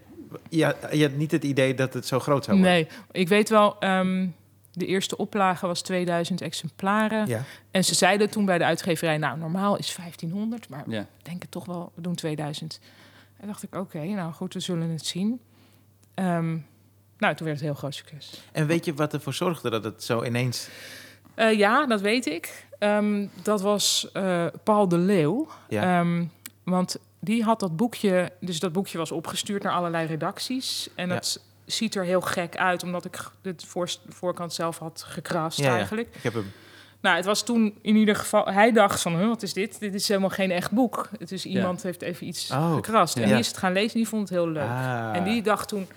Ja, je had niet het idee dat het zo groot zou worden? Nee, ik weet wel... Ehm, de eerste oplage was 2000 exemplaren. Ja. En ze zeiden toen bij de uitgeverij, nou, normaal is 1500, maar ja. denk het toch wel, we doen 2000. En dacht ik, oké, nou goed, we zullen het zien. Ehm, nou, toen werd het heel groot succes. En weet je wat ervoor zorgde dat het zo ineens... Uh, ja, dat weet ik. Um, dat was uh, Paul de Leeuw. Ja. Um, want die had dat boekje... Dus dat boekje was opgestuurd naar allerlei redacties. En ja. Ziet er heel gek uit, omdat ik de voorkant zelf had gekrast ja, eigenlijk. ik heb hem. Nou, het was toen in ieder geval... Hij dacht van, wat is dit? Dit is helemaal geen echt boek. Het is iemand heeft even iets oh, gekrast. En die is het gaan lezen die vond het heel leuk. Ah. En die dacht toen,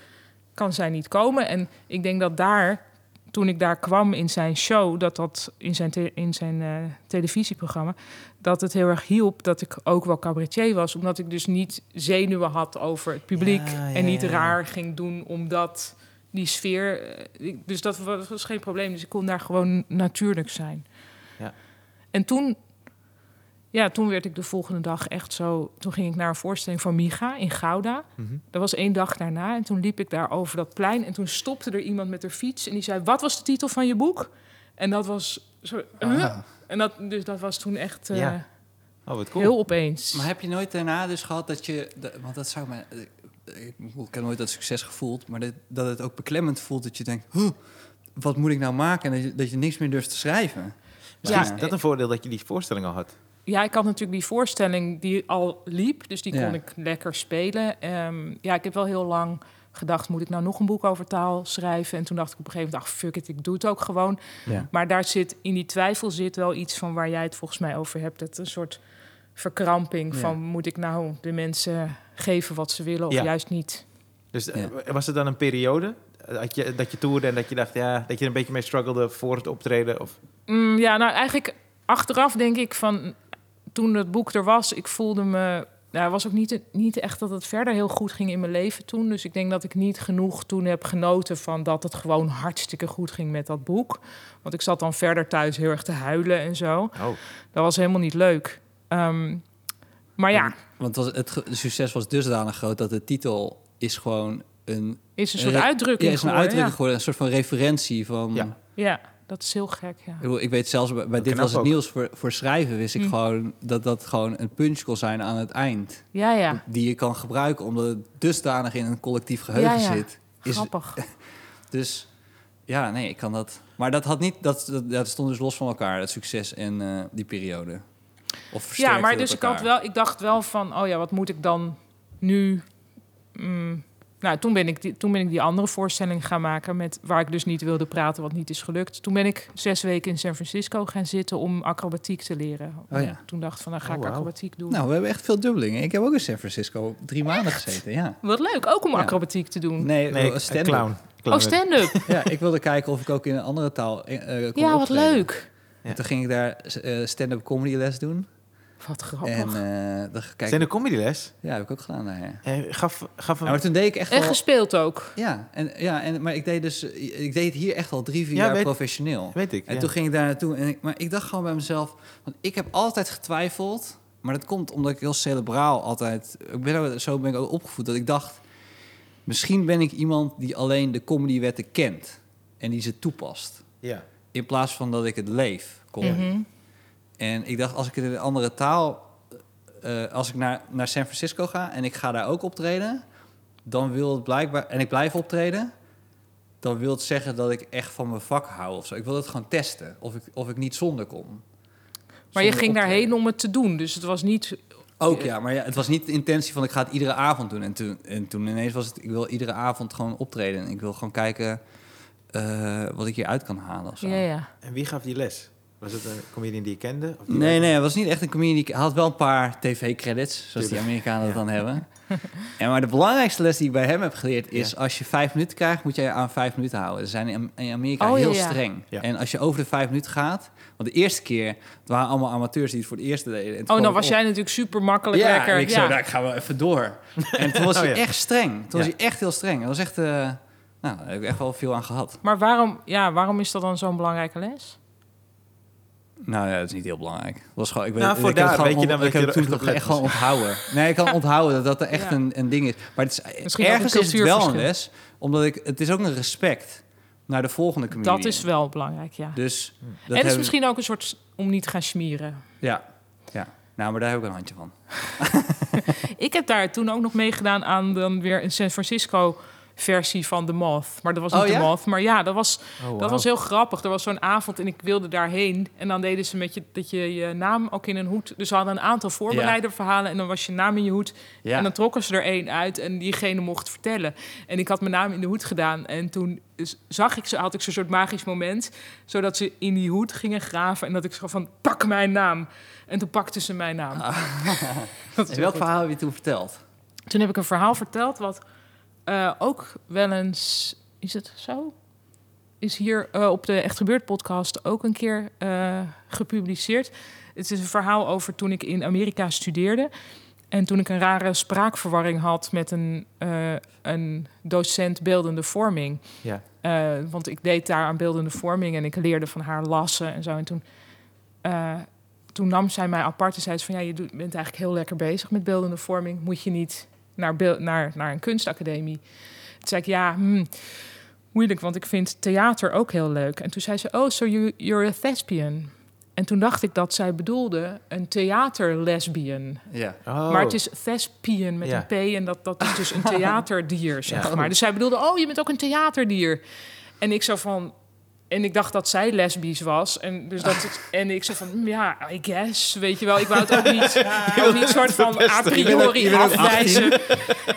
kan zij niet komen? En ik denk dat daar toen ik daar kwam in zijn show, dat dat in zijn, in zijn uh, televisieprogramma, dat het heel erg hielp dat ik ook wel cabaretier was, omdat ik dus niet zenuwen had over het publiek en niet raar ging doen omdat die sfeer. Eh, dus dat was geen probleem. Dus ik kon daar gewoon natuurlijk zijn. Ja. En toen ja, toen werd ik de volgende dag echt zo. Toen ging ik naar een voorstelling van Miga in Gouda. Mm Dat was één dag daarna. En toen liep ik daar over dat plein. En toen stopte er iemand met haar fiets. En die zei: Wat was de titel van je boek? En dat was zo. Uh, en dat, dus dat was toen echt. Uh, ja. oh, wat cool. Heel opeens. Maar heb je nooit daarna dus gehad dat je. Want dat zou me. Ik, ik heb nooit dat succes gevoeld. Maar dat, dat het ook beklemmend voelt dat je denkt: huh, wat moet ik nou maken? En dat je, dat je niks meer durft te schrijven. ja, is dat een voordeel dat je die voorstelling al had? Ja, ik had natuurlijk die voorstelling die al liep, dus die kon ik lekker spelen. Um, ja, ik heb wel heel lang gedacht, moet ik nou nog een boek over taal schrijven? En toen dacht ik op een gegeven moment, ach, fuck it, ik doe het ook gewoon. Ja. Maar daar zit, in die twijfel zit wel iets van waar jij het volgens mij over hebt. Dat een soort verkramping van, moet ik nou de mensen geven wat ze willen of juist niet? Dus eh, was het dan een periode dat je, dat je toerde en dat je dacht, ja, dat je een beetje mee struggelde voor het optreden? Of? Mm, ja, nou eigenlijk achteraf denk ik van toen het boek er was, ik voelde me. Nou, was ook niet, niet echt dat het verder heel goed ging in mijn leven toen. Dus ik denk dat ik niet genoeg toen heb genoten van dat het gewoon hartstikke goed ging met dat boek. Want ik zat dan verder thuis heel erg te huilen en zo. Oh. Dat was helemaal niet leuk. Ehm, maar ja. Want was het, succes was dusdanig groot dat de titel is gewoon een... Is een soort uitdrukking Ja, is een uitdrukking geworden. Een soort van referentie van... Ja, ja dat is heel gek, ja. Ik, weet zelfs, bij, Dit Was Het Nieuws voor, voor schrijven... wist ik hm. gewoon dat dat gewoon een punch kon zijn aan het eind. Ja, ja. Die je kan gebruiken omdat het dusdanig in een collectief geheugen ja, ja. zit. Is, Grappig. dus ja, nee, ik kan dat... Maar dat had niet... Dat, dat, dat stond dus los van elkaar, het succes en uh, die periode. Of ja, maar dus ik, had wel, ik dacht wel van, oh ja, wat moet ik dan nu... Mm, nou, toen ben, ik die, toen ben ik die andere voorstelling gaan maken... Met, waar ik dus niet wilde praten, wat niet is gelukt. Toen ben ik zes weken in San Francisco gaan zitten om acrobatiek te leren. Oh, ja. Toen dacht ik van, dan ga ik oh, acrobatiek doen. Nou, we hebben echt veel dubbelingen. Ik heb ook in San Francisco drie maanden gezeten, ja. Wat leuk, ook om acrobatiek te doen. Nee, nee stand clown. Oh, stand-up. ja, ik wilde kijken of ik ook in een andere taal uh, kon Ja, wat leuk. En toen ging ik daar uh, stand-up comedy les doen. Wat grappig. En uh, dan, kijk, Zijn er comedyles? Ja, heb ik ook gedaan. Nou, ja. En gaf, gaf een... maar toen deed ik echt En gespeeld ook. Ja, en, ja en, maar ik deed, dus, ik deed het hier echt al drie, vier jaar professioneel. Weet ik, En toen ging ik daar naartoe. En ik, maar ik dacht gewoon bij mezelf... Want ik heb altijd getwijfeld... Maar dat komt omdat ik heel cerebraal altijd... Ik ben, zo ben ik ook opgevoed dat ik dacht... Misschien ben ik iemand die alleen de comedywetten kent. En die ze toepast. Ja. In plaats van dat ik het leef. Kom. Mm en ik dacht, als ik in een andere taal, uh, als ik naar, naar San Francisco ga en ik ga daar ook optreden, dan wil het blijkbaar, en ik blijf optreden, dan wil het zeggen dat ik echt van mijn vak hou of zo. Ik wil het gewoon testen, of ik, of ik niet zonder kom. Maar je ging daarheen om het te doen, dus het was niet... Ook ja, maar ja, het was niet de intentie van ik ga het iedere avond doen. En toen, en toen ineens was het, ik wil iedere avond gewoon optreden. En ik wil gewoon kijken uh, wat ik hier uit kan halen. Of zo. Ja, ja. En wie gaf die les? Was het een comedian die je kende? Of nee, nee, het was niet echt een comedian. Hij had wel een paar tv-credits, zoals die Amerikanen dat dan hebben. en maar de belangrijkste les die ik bij hem heb geleerd is... als je vijf minuten krijgt, moet je je aan vijf minuten houden. Ze zijn in Amerika oh, heel streng. En als je over de vijf minuten gaat... Want de eerste keer, het waren allemaal amateurs die het voor het eerst deden. Oh, dan was jij natuurlijk super makkelijk ja, lekker. En ik zo, nou, ik ga wel even door. en toen was oh, hij echt streng. Toen was hij echt heel streng. Dat was echt... Uh, nou, daar heb ik echt wel veel aan gehad. Maar waarom, ja, waarom is dat dan zo'n belangrijke les? Nou ja, dat is niet heel belangrijk. Dat was gewoon, ik weet, nou, voor ik daar, weet je, dan ik heb toen nog echt gewoon onthouden. Nee, ik kan onthouden dat dat er echt een, een ding is. Maar het is, Misschien ergens is het wel een les, omdat ik, het is ook een respect naar de volgende community. Dat is wel belangrijk, ja. Dus dat en het is misschien ook een soort om niet te gaan smieren. Ja, ja. Nou, maar daar heb ik een handje van. ik heb daar toen ook nog meegedaan aan dan weer in San Francisco versie van The Moth. Maar dat was niet oh, The Moth. Maar ja, dat was, oh, dat was heel grappig. Er was zo'n avond en ik wilde daarheen. En dan deden ze met je dat je je naam ook in een hoed. Dus ze hadden een aantal voorbereiderverhalen. En dan was je naam in je hoed. En dan trokken ze er één uit en diegene mocht vertellen. En ik had mijn naam in de hoed gedaan. En toen zag ik ze, had ik zo'n soort magisch moment. Zodat ze in die hoed gingen graven. En dat ik zo van, pak mijn naam. En toen pakten ze mijn naam. Ah. welk verhaal heb je toen verteld? Toen heb ik een verhaal verteld wat uh, ook wel eens, is het zo? Is hier uh, op de Echt Gebeurd podcast ook een keer uh, gepubliceerd. Het is een verhaal over toen ik in Amerika studeerde. En toen ik een rare spraakverwarring had met een, een docent beeldende vorming. Ja. want ik deed daar aan beeldende vorming en ik leerde van haar lassen en zo. En toen, toen nam zij mij apart en zei ze van... ja, je bent eigenlijk heel lekker bezig met beeldende vorming. Moet je niet naar, naar, naar een kunstacademie. Toen zei ik, ja, hmm, moeilijk, want ik vind theater ook heel leuk. En toen zei ze, oh, so you, you're a thespian. En toen dacht ik dat zij bedoelde een theaterlesbian. Ja. Oh. Maar het is thespian met een P en dat, dat is dus een theaterdier, zeg maar. Dus zij bedoelde, oh, je bent ook een theaterdier. En ik zo van, en ik dacht dat zij lesbisch was. En, dus dat het, en ik zei van, ja, I guess. Weet je wel, ik wou het ook niet, niet soort van a priori afwijzen.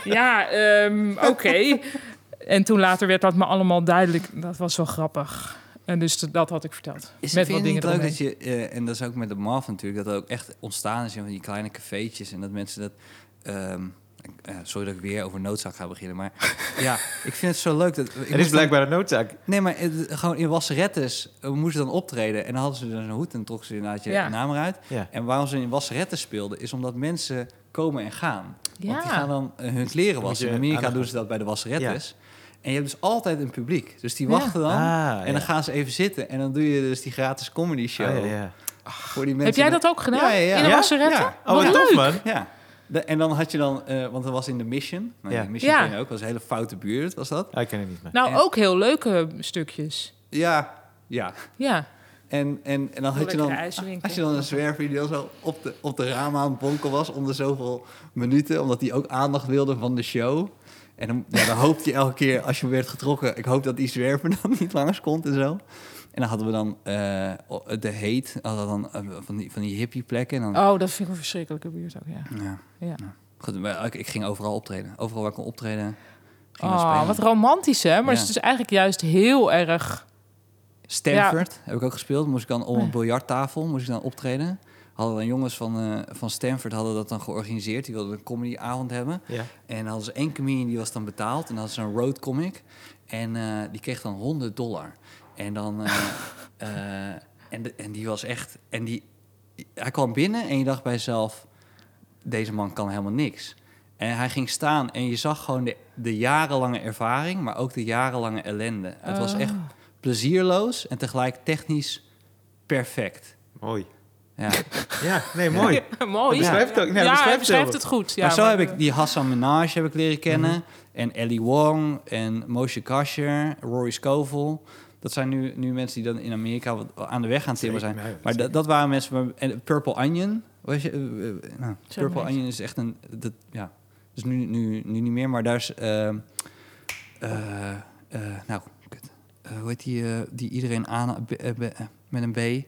Ja, um, oké. En toen later werd dat me allemaal duidelijk. Dat was wel grappig. En dus dat had ik verteld. Is met wat dingen leuk dat je, uh, en dat is ook met de MAF natuurlijk, dat er ook echt ontstaan is in die kleine cafeetjes en dat mensen dat. Um, uh, sorry dat ik weer over noodzaak ga beginnen, maar ja, ik vind het zo leuk. Dat, er is blijkbaar een noodzaak. Nee, maar gewoon in wasserettes we moesten dan optreden en dan hadden ze dan een hoed en trokken ze inderdaad je ja. naam eruit. Ja. En waarom ze in wasserettes speelden, is omdat mensen komen en gaan. Ja. Want die gaan dan hun kleren wassen. In Amerika doen ze dat bij de wasserettes. En je hebt dus altijd een publiek. Dus die wachten dan. Ah, en dan gaan ze even zitten. En dan doe je dus die gratis comedy show. Ah, ja, voor die mensen. Heb jij dat ook gedaan? In de wasseretten? Ja. Oh, wat leuk. man. Ja. En dan had je dan, uh, want dat was in de Mission. Nou, ja. Mission ja. ken je ook, was een hele foute buurt, was dat? ik ken het niet meer. Nou, ook heel leuke stukjes. Ja, ja. Ja. En, en, en dan had je dan, als je dan een zwerver die zo op de, op de raam aan het bonken was om de zoveel minuten, omdat hij ook aandacht wilde van de show. En dan, ja, dan hoopte je elke keer als je werd getrokken, ik hoop dat die zwerver dan niet langs komt en zo. En dan hadden we dan uh, de heet, hadden dan uh, van die, van die hippie plekken. En dan... Oh, dat vind ik een verschrikkelijke buurt ook, ja. Ja. ja. Goed, ik, ik, ging overal optreden. Overal waar ik kon optreden. oh, wat romantisch, hè? Maar het is dus eigenlijk juist heel erg... Stanford heb ik ook gespeeld. Moest ik dan om een biljarttafel moest ik dan optreden hadden dan jongens van, uh, van Stanford hadden dat dan georganiseerd. Die wilden een comedyavond hebben. Ja. En hadden ze één comedian die was dan betaald. En dan hadden ze een road comic. En uh, die kreeg dan 100 dollar. En dan... Uh, en, de, en die was echt... En die, hij kwam binnen en je dacht bij jezelf... Deze man kan helemaal niks. En hij ging staan en je zag gewoon de, de jarenlange ervaring... maar ook de jarenlange ellende. Het was echt oh. plezierloos en tegelijk technisch perfect. Mooi. Ja, ja nee, mooi. mooi. Beschrijft, ook, nee, ja, beschrijft, beschrijft het goed. Ja, maar zo heb ik die Hassan Minaj heb ik leren kennen. Mhm. En Ellie Wong en Moshe Kasher, Rory Scovel. Dat zijn nu, nu mensen die dan in Amerika aan de weg aan het timmen zijn. Maar dat, dat waren mensen... En Purple Onion. Weet je, uh, nou, Purple Onion is echt een... Dat, ja, dus nu, nu, nu niet meer, maar daar is... Uh, nou, kut. hoe heet die, die iedereen aan... met een B... Uh,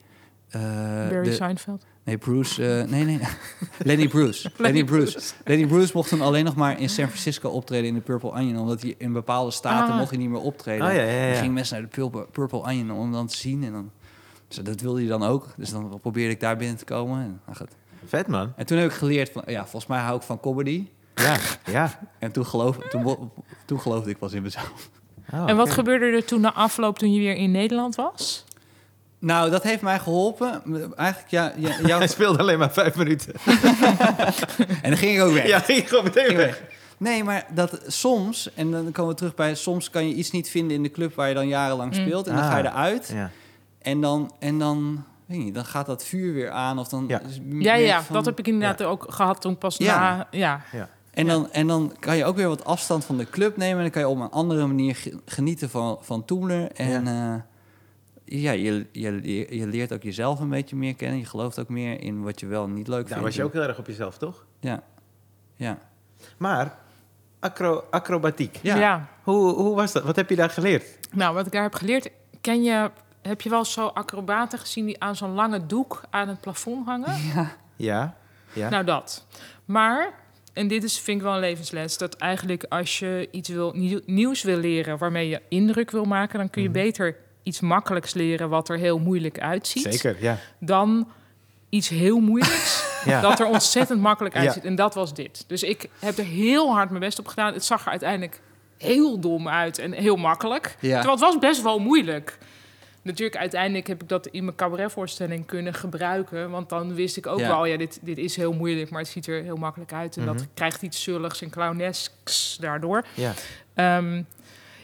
Barry Seinfeld? Nee, Bruce. Uh, nee, nee. Lenny Bruce. Lenny Bruce. Lenny Bruce mocht dan alleen nog maar in San Francisco optreden in de Purple Onion. Omdat hij in bepaalde staten ah. mocht hij niet meer optreden. Oh, ja, ja, ja. Dan gingen mensen naar de Purple, Purple Onion om dan te zien. En dan, dus dat wilde hij dan ook. Dus dan probeerde ik daar binnen te komen. En, nou, goed. Vet, man. En toen heb ik geleerd van... Ja, volgens mij hou ik van comedy. Ja, ja. En toen, geloof, toen, toen geloofde ik pas in mezelf. Oh, en wat gebeurde er toen na afloop toen je weer in Nederland was? Nou, dat heeft mij geholpen. Eigenlijk, ja... ja jouw... Hij speelde alleen maar vijf minuten. en dan ging ik ook weg. Ja, ging ik gewoon meteen weg. Nee, maar dat soms, en dan komen we terug bij... soms kan je iets niet vinden in de club waar je dan jarenlang mm. speelt... en dan ga je ah, eruit. Ja. En dan... En dan weet niet, dan gaat dat vuur weer aan. Of dan ja, ja, ja dat heb ik inderdaad ook gehad toen pas ja. na... Ja. ja. En, dan, en dan kan je ook weer wat afstand van de club nemen... en dan kan je op een andere manier genieten van, van Toemler. En... Uh, ja, je, je, je leert ook jezelf een beetje meer kennen. Je gelooft ook meer in wat je wel en niet leuk vindt. Daar was je ook heel erg op jezelf, toch? Ja. ja. Maar acro, acrobatiek. Ja. Hoe, hoe was dat? Wat heb je daar geleerd? Nou, wat ik daar heb geleerd... Ken je, heb je wel zo acrobaten gezien die aan zo'n lange doek aan het plafond hangen? Ja. Ja. ja. Nou, dat. Maar en dit is, vind ik wel een levensles. Dat eigenlijk als je iets wil, nieuws wil leren waarmee je indruk wil maken, dan kun je mhm. beter iets makkelijks leren wat er heel moeilijk uitziet. Zeker, ja. Dan iets heel moeilijks. ja. Dat er ontzettend makkelijk uitziet. En dat was dit. Dus ik heb er heel hard mijn best op gedaan. Het zag er uiteindelijk heel dom uit en heel makkelijk. Ja. Terwijl het was best wel moeilijk. Natuurlijk, uiteindelijk heb ik dat in mijn cabaretvoorstelling kunnen gebruiken. Want dan wist ik ook wel, ja, dit, dit is heel moeilijk, maar het ziet er heel makkelijk uit. En dat mhm. krijgt iets zulligs en clownesks daardoor. Ja. Ehm,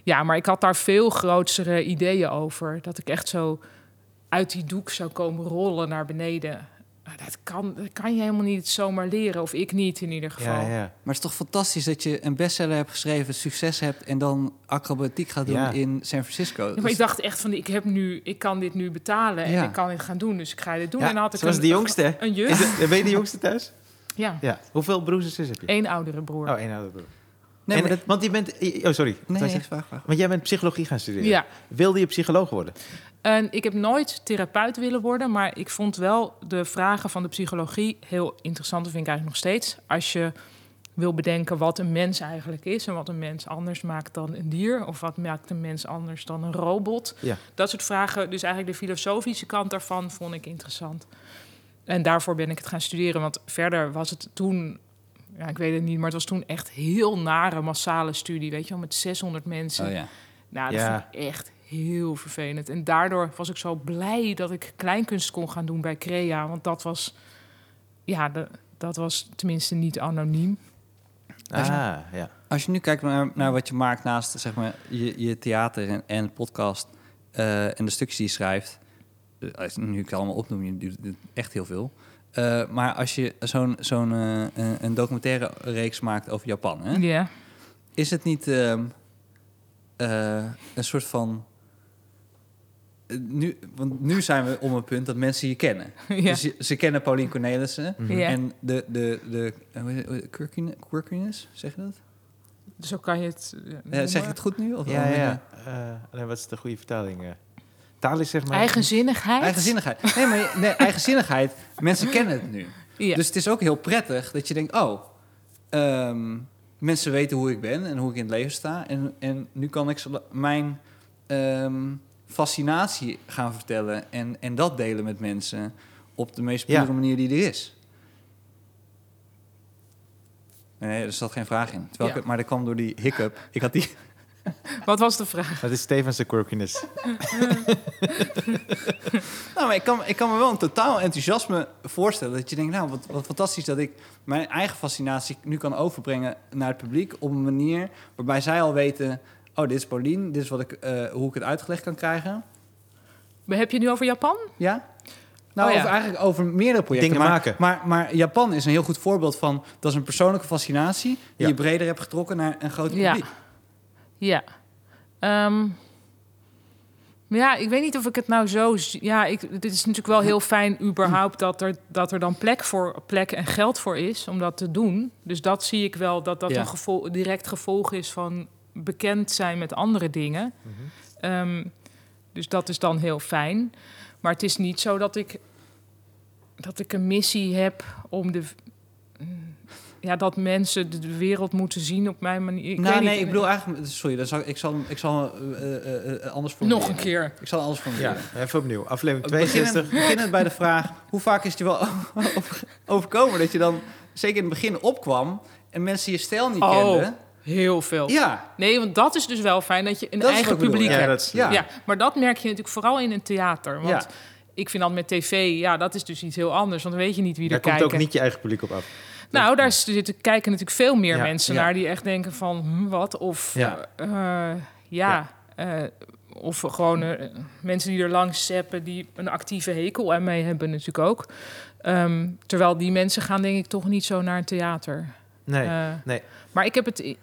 ja, maar ik had daar veel grotere ideeën over. Dat ik echt zo uit die doek zou komen rollen naar beneden. Dat kan, dat kan je helemaal niet zomaar leren, of ik niet in ieder geval. Ja, ja. Maar het is toch fantastisch dat je een bestseller hebt geschreven, succes hebt en dan acrobatiek gaat doen in San Francisco. Ja, maar ik dacht echt van, ik heb nu, ik kan dit nu betalen en ik kan dit gaan doen, dus ik ga dit doen. en had ik was de jongste. Een juf. Is ben je de jongste thuis? Ja. ja. Hoeveel broers en zussen heb je? Eén oudere broer. Oh, één oudere broer. Nee, maar dat... Want je bent... Oh, sorry. Nee, nee. Vraag, vraag. Want jij bent psychologie gaan studeren. Ja. Wilde je psycholoog worden? En ik heb nooit therapeut willen worden, maar ik vond wel de vragen van de psychologie heel interessant. Dat vind ik eigenlijk nog steeds. Als je wil bedenken wat een mens eigenlijk is en wat een mens anders maakt dan een dier, of wat maakt een mens anders dan een robot. Ja. Dat soort vragen, dus eigenlijk de filosofische kant daarvan, vond ik interessant. En daarvoor ben ik het gaan studeren, want verder was het toen, ja, ik weet het niet, maar het was toen echt heel nare massale studie, weet je wel, met 600 mensen. Oh, ja. Nou, dat ja. vond ik echt heel vervelend. En daardoor was ik zo blij dat ik kleinkunst kon gaan doen bij Crea, want dat was, ja, de, dat was tenminste niet anoniem. Als je, ah, ja. Als je nu kijkt naar, naar wat je maakt naast zeg maar, je, je theater en, en podcast uh, en de stukjes die je schrijft, uh, nu ik het allemaal opnoem, je doet echt heel veel. Uh, maar als je zo'n zo'n een documentaire reeks maakt over Japan, hè? Yeah. is het niet ehm, een soort van nu, want nu zijn we om een punt dat mensen je kennen. Dus ze kennen Paulien Cornelissen. Mhm. En de, de, de, de quirkiness, zeg je dat? Zo kan je het... Uh, zeg je het goed nu? Of ja, ja. Uh, wat is de goede vertaling? Taal is zeg maar... Eigenzinnigheid? Eigenzinnigheid. Nee, maar nee, eigenzinnigheid. mensen kennen het nu. Dus het is ook heel prettig dat je denkt... Oh, um, mensen weten hoe ik ben en hoe ik in het leven sta. En, en nu kan ik mijn... Um, fascinatie gaan vertellen en, en dat delen met mensen op de meest pure manier die er is. Nee, er zat geen vraag in. Terwijl ik, maar dat kwam door die hiccup. Ik had die. Wat was de vraag? Dat is Stevens de quirkiness. nou, maar ik kan, ik kan me wel een totaal enthousiasme voorstellen. Dat je denkt, nou, wat, wat fantastisch dat ik mijn eigen fascinatie nu kan overbrengen naar het publiek. Op een manier waarbij zij al weten oh, dit is Paulien, dit is wat ik, uh, hoe ik het uitgelegd kan krijgen. Heb je nu over Japan? Ja. Nou, oh, over, eigenlijk over meerdere projecten. Dingen maken. Maar, maar, Japan is een heel goed voorbeeld van... dat is een persoonlijke fascinatie... die je breder hebt getrokken naar een groot publiek. Ja. Ja. Um, ja, ik weet niet of ik het nou zo... Ja, ik, het is natuurlijk wel heel fijn überhaupt... dat er, dat er dan plek, voor, plek en geld voor is om dat te doen. Dus dat zie ik wel, dat dat een gevol, direct gevolg is van bekend zijn met andere dingen. Mhm. Ehm, dus dat is dan heel fijn. Maar het is niet zo dat ik, dat ik een missie heb om de. Ja, dat mensen de wereld moeten zien op mijn manier. Ik nou, nee, ik bedoel eigenlijk... Sorry, dan zal, ik zal, ik zal uh, uh, anders voor Nog een keer. Ik zal anders voor Ja, even opnieuw. Aflevering 62. Beginnen, bij de vraag... hoe vaak is het je wel overkomen dat je dan... zeker in het begin opkwam... en mensen je stijl niet oh. kenden... Heel veel. Ja. Nee, want dat is dus wel fijn dat je een eigen publiek hebt. Ja, ja. maar dat merk je natuurlijk vooral in een theater. Want ja. ik vind dat met tv, ja, dat is dus iets heel anders. Want dan weet je niet wie er kijkt. Daar komt ook niet je eigen publiek op af. Nou, daar zitten, kijken natuurlijk veel meer mensen naar die echt denken van hm, wat of ja, uh, ja, uh, of gewoon uh, mensen die er langs zeppen die een actieve hekel aan mee hebben natuurlijk ook. Um, terwijl die mensen gaan denk ik toch niet zo naar een theater. Nee, nee. Maar ik heb het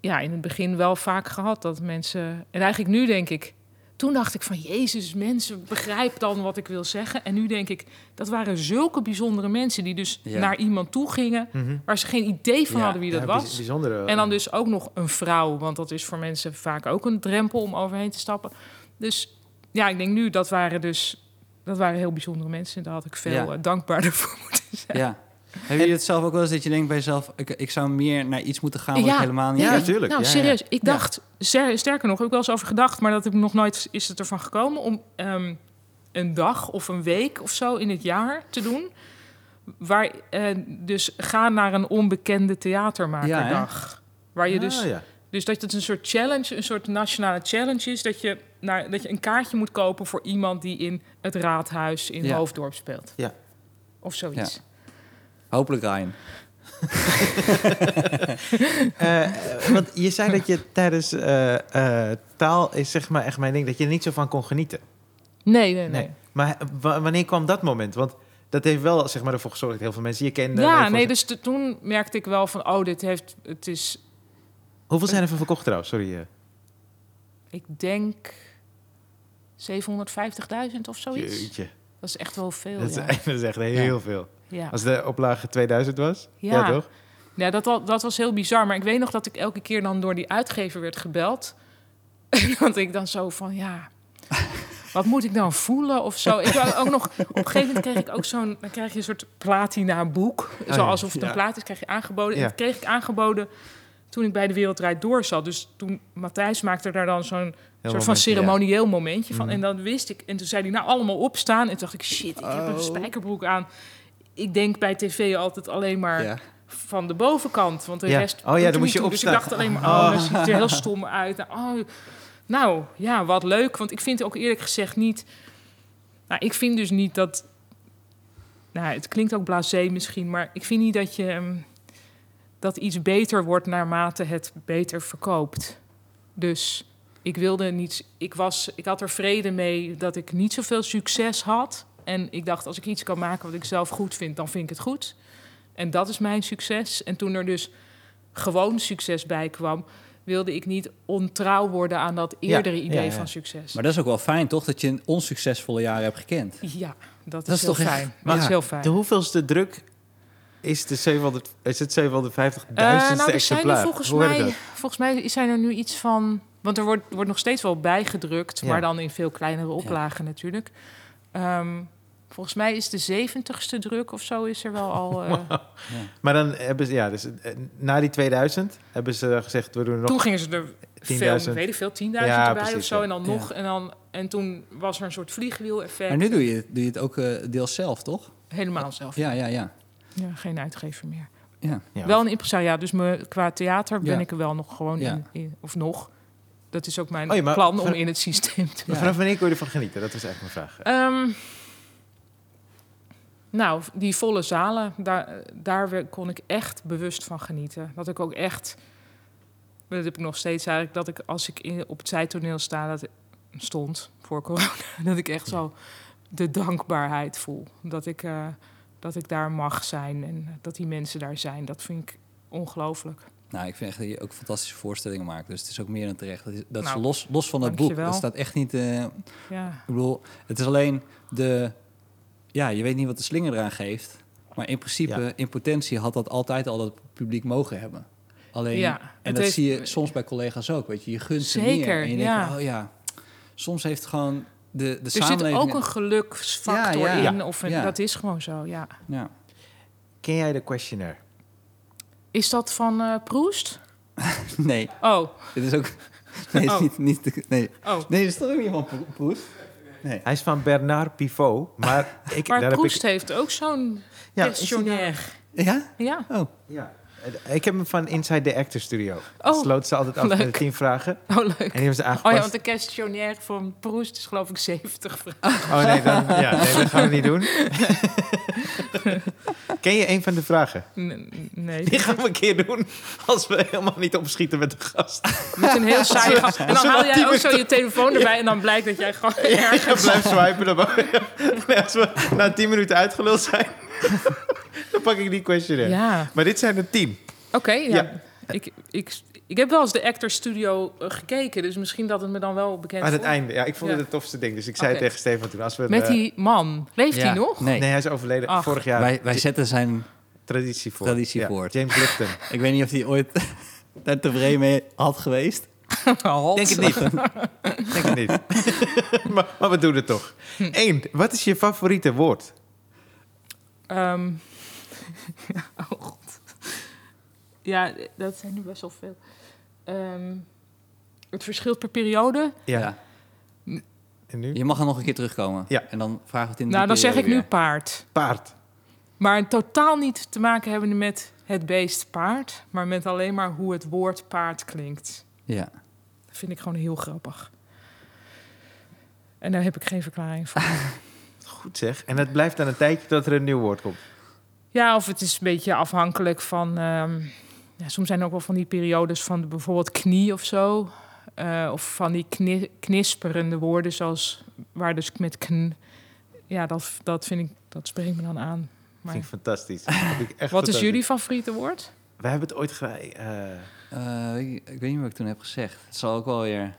ja, in het begin wel vaak gehad dat mensen. En eigenlijk nu denk ik. Toen dacht ik van Jezus, mensen, begrijp dan wat ik wil zeggen. En nu denk ik, dat waren zulke bijzondere mensen die dus naar iemand toe gingen, mhm. waar ze geen idee van hadden wie dat was. Bijzondere, en dan dus ook nog een vrouw, want dat is voor mensen vaak ook een drempel om overheen te stappen. Dus ja, ik denk nu dat waren dus dat waren heel bijzondere mensen. Daar had ik veel uh, dankbaarder voor moeten zijn. Ja, heb je het zelf ook wel eens dat je denkt bij jezelf... ik, ik zou meer naar iets moeten gaan wat ja. ik helemaal niet... Ja, natuurlijk. Nou, serieus. Ik dacht, sterker nog, heb ik wel eens over gedacht... maar dat heb ik nog nooit is het ervan gekomen... om ehm, een dag of een week of zo in het jaar te doen... waar uh, dus ga naar een onbekende theatermakerdag. waar je ah, dus... Dus dat het een soort challenge, een soort nationale challenge is... dat je, naar, dat je een kaartje moet kopen voor iemand die in het raadhuis in Hoofddorp speelt. Ja. Of zoiets. Hopelijk Ryan. uh, want je zei dat je tijdens uh, taal is zeg maar echt mijn ding, dat je er niet zo van kon genieten. Nee, nee, nee. Maar wanneer kwam dat moment? Want dat heeft wel zeg maar ervoor gezorgd dat heel veel mensen je kenden. Ja, nee, dus toen merkte ik wel van, oh, dit heeft, het is. Hoeveel zijn er van verkocht trouwens? Sorry. Ik denk 750.000 of zoiets. Jeetje. Dat is echt wel veel. Dat, is, dat is echt heel veel. Ja. Als de oplage 2000 was? Ja, toch? Ja, dat, dat was heel bizar. Maar ik weet nog dat ik elke keer dan door die uitgever werd gebeld. Want ik dan zo van, ja... wat moet ik nou voelen of zo? Ik ook nog, op een gegeven moment kreeg ik ook zo'n, dan krijg je een soort platina boek, oh, zoals of het een plaat is, krijg je aangeboden. En dat kreeg ik aangeboden toen ik bij de Wereldrijd door zat. Dus toen Matthijs maakte daar dan zo'n soort van ceremonieel momentje van. Mhm. En dan wist ik, en toen zei hij nou allemaal opstaan. En toen dacht ik, shit, ik heb een oh. spijkerbroek aan. Ik denk bij tv altijd alleen maar van de bovenkant. Want de rest. Oh ja, dan moest je opstaan. Dus ik dacht alleen maar, oh, oh. dat ziet er heel stom uit. Oh, nou ja, wat leuk. Want ik vind ook eerlijk gezegd niet. Nou, ik vind dus niet dat. Nou, het klinkt ook blasé misschien, maar ik vind niet dat je. Ehm, dat iets beter wordt naarmate het beter verkoopt. Dus ik wilde niet. Ik, was, ik had er vrede mee dat ik niet zoveel succes had. En ik dacht, als ik iets kan maken wat ik zelf goed vind, dan vind ik het goed. En dat is mijn succes. En toen er dus gewoon succes bij kwam, wilde ik niet ontrouw worden aan dat eerdere idee van succes. Maar dat is ook wel fijn, toch? Dat je een onsuccesvolle jaren hebt gekend. Ja, dat is, toch fijn. Maar dat is heel fijn. De hoeveelste druk is, de 700, is het 750.000 uh, nou, exemplaar? volgens, mij, volgens mij zijn er nu iets van... Want er wordt, wordt nog steeds wel bijgedrukt, maar dan in veel kleinere oplagen natuurlijk. Um, Volgens mij is de zeventigste druk of zo is er wel al. Uh... ja. Maar dan hebben ze, ja, dus eh, na die 2000 hebben ze gezegd, we doen nog. Toen gingen ze er veel, weet ik veel, 10.000 ja, erbij of zo. En dan nog. En, dan, en toen was er een soort vliegwiel-effect. Maar nu doe je, doe je het ook uh, deels zelf, toch? Helemaal zelf. Ja, ja, ja. Ja, geen uitgever meer. Ja. Wel een impresariaat, dus me, qua theater ben ik er wel nog gewoon in, Of nog. Dat is ook mijn oh plan om in het systeem te. Maar vanaf wanneer kon je ervan genieten? Dat is eigenlijk mijn vraag. Um, nou, die volle zalen, daar, daar kon ik echt bewust van genieten. Dat ik ook echt, dat heb ik nog steeds eigenlijk, dat ik als ik in, op het zijtoneel sta, dat stond voor corona, dat ik echt zo de dankbaarheid voel. Dat ik, uh, dat ik daar mag zijn en dat die mensen daar zijn. Dat vind ik ongelooflijk. Nou, ik vind echt dat je ook fantastische voorstellingen maakt. Dus het is ook meer dan terecht. Dat, is, dat nou, los, los van het boek. Dat staat echt niet. Uh, ja. Ik bedoel, het is alleen de ja, je weet niet wat de slinger eraan geeft. Maar in principe, in potentie had dat altijd al het publiek mogen hebben. Alleen, ja, en dat zie je soms bij collega's ook, weet je. Je gunt ze meer. En je ja. denkt, oh ja, soms heeft gewoon de, de er samenleving... Zit ook een geluksfactor in, of dat is gewoon zo, ja. ja. Ken jij de questionnaire? Is dat van uh, Proest? nee. Oh. Dit is ook... Nee, oh. niet, niet, nee. Oh. nee, dat is toch ook niet van Proest? Nee. Hij is van Bernard Pivot. Maar, ik, maar daar Proest heb ik... heeft ook zo'n ja, questionnaire. Ja? Ja. Oh. ja. Ik heb hem van Inside the Actor Studio. Oh, sloot ze altijd af leuk. met tien vragen. Oh, leuk. En die hebben ze aangepast. Oh ja, want de questionnaire van Proest is geloof ik 70 vragen. Oh nee, dan, ja, nee dat gaan we niet doen. Ken je een van de vragen? nee. Die gaan we een keer doen als we helemaal niet opschieten met de gast. Met een heel saai gast. En dan haal jij ook zo je telefoon erbij en dan blijkt dat jij gewoon ja, ergens... blijft swipen. Dan, als we na tien minuten uitgeluld zijn... dan pak ik die questionnaire. Ja. Maar dit zijn er tien. Oké, ja. Ik, ik, ik heb wel eens de Actor Studio eh, gekeken, dus misschien dat het me dan wel bekend Aan het einde, ja. Ik vond het het tofste ding, dus ik zei tegen Stefan toen... Als we Met die man, leeft hij nog? Nee. nee, hij is overleden vorig jaar. Wij, wij zetten zijn traditie voor. Traditie voor. James Lipton. ik weet niet of hij ooit daar tevreden mee had geweest. Denk het niet. Denk het niet. maar, maar, we doen het toch. Eén, wat is je favoriete woord? Um, oh god. Ja, dat zijn nu best wel veel. Um, het verschilt per periode. Ja. En nu? Je mag er nog een keer terugkomen. Ja. En dan we het in Nou, dan zeg ik nu paard. Paard. Maar totaal niet te maken hebben met het beest paard, maar met alleen maar hoe het woord paard klinkt. Ja. Dat vind ik gewoon heel grappig. En daar heb ik geen verklaring voor. Goed zeg. En het blijft dan een tijdje dat er een nieuw woord komt. Ja, of het is een beetje afhankelijk van. Um, ja, soms zijn er ook wel van die periodes van bijvoorbeeld knie of zo. Uh, of van die kni knisperende woorden, zoals waar dus met kn. Ja, dat, dat vind ik, dat spreekt me dan aan. Maar... Vind ik fantastisch. ik echt Wat is jullie favoriete woord? We hebben het ooit ge... Uh... ik, ik, weet niet wat ik toen heb gezegd. Het zal ook wel weer.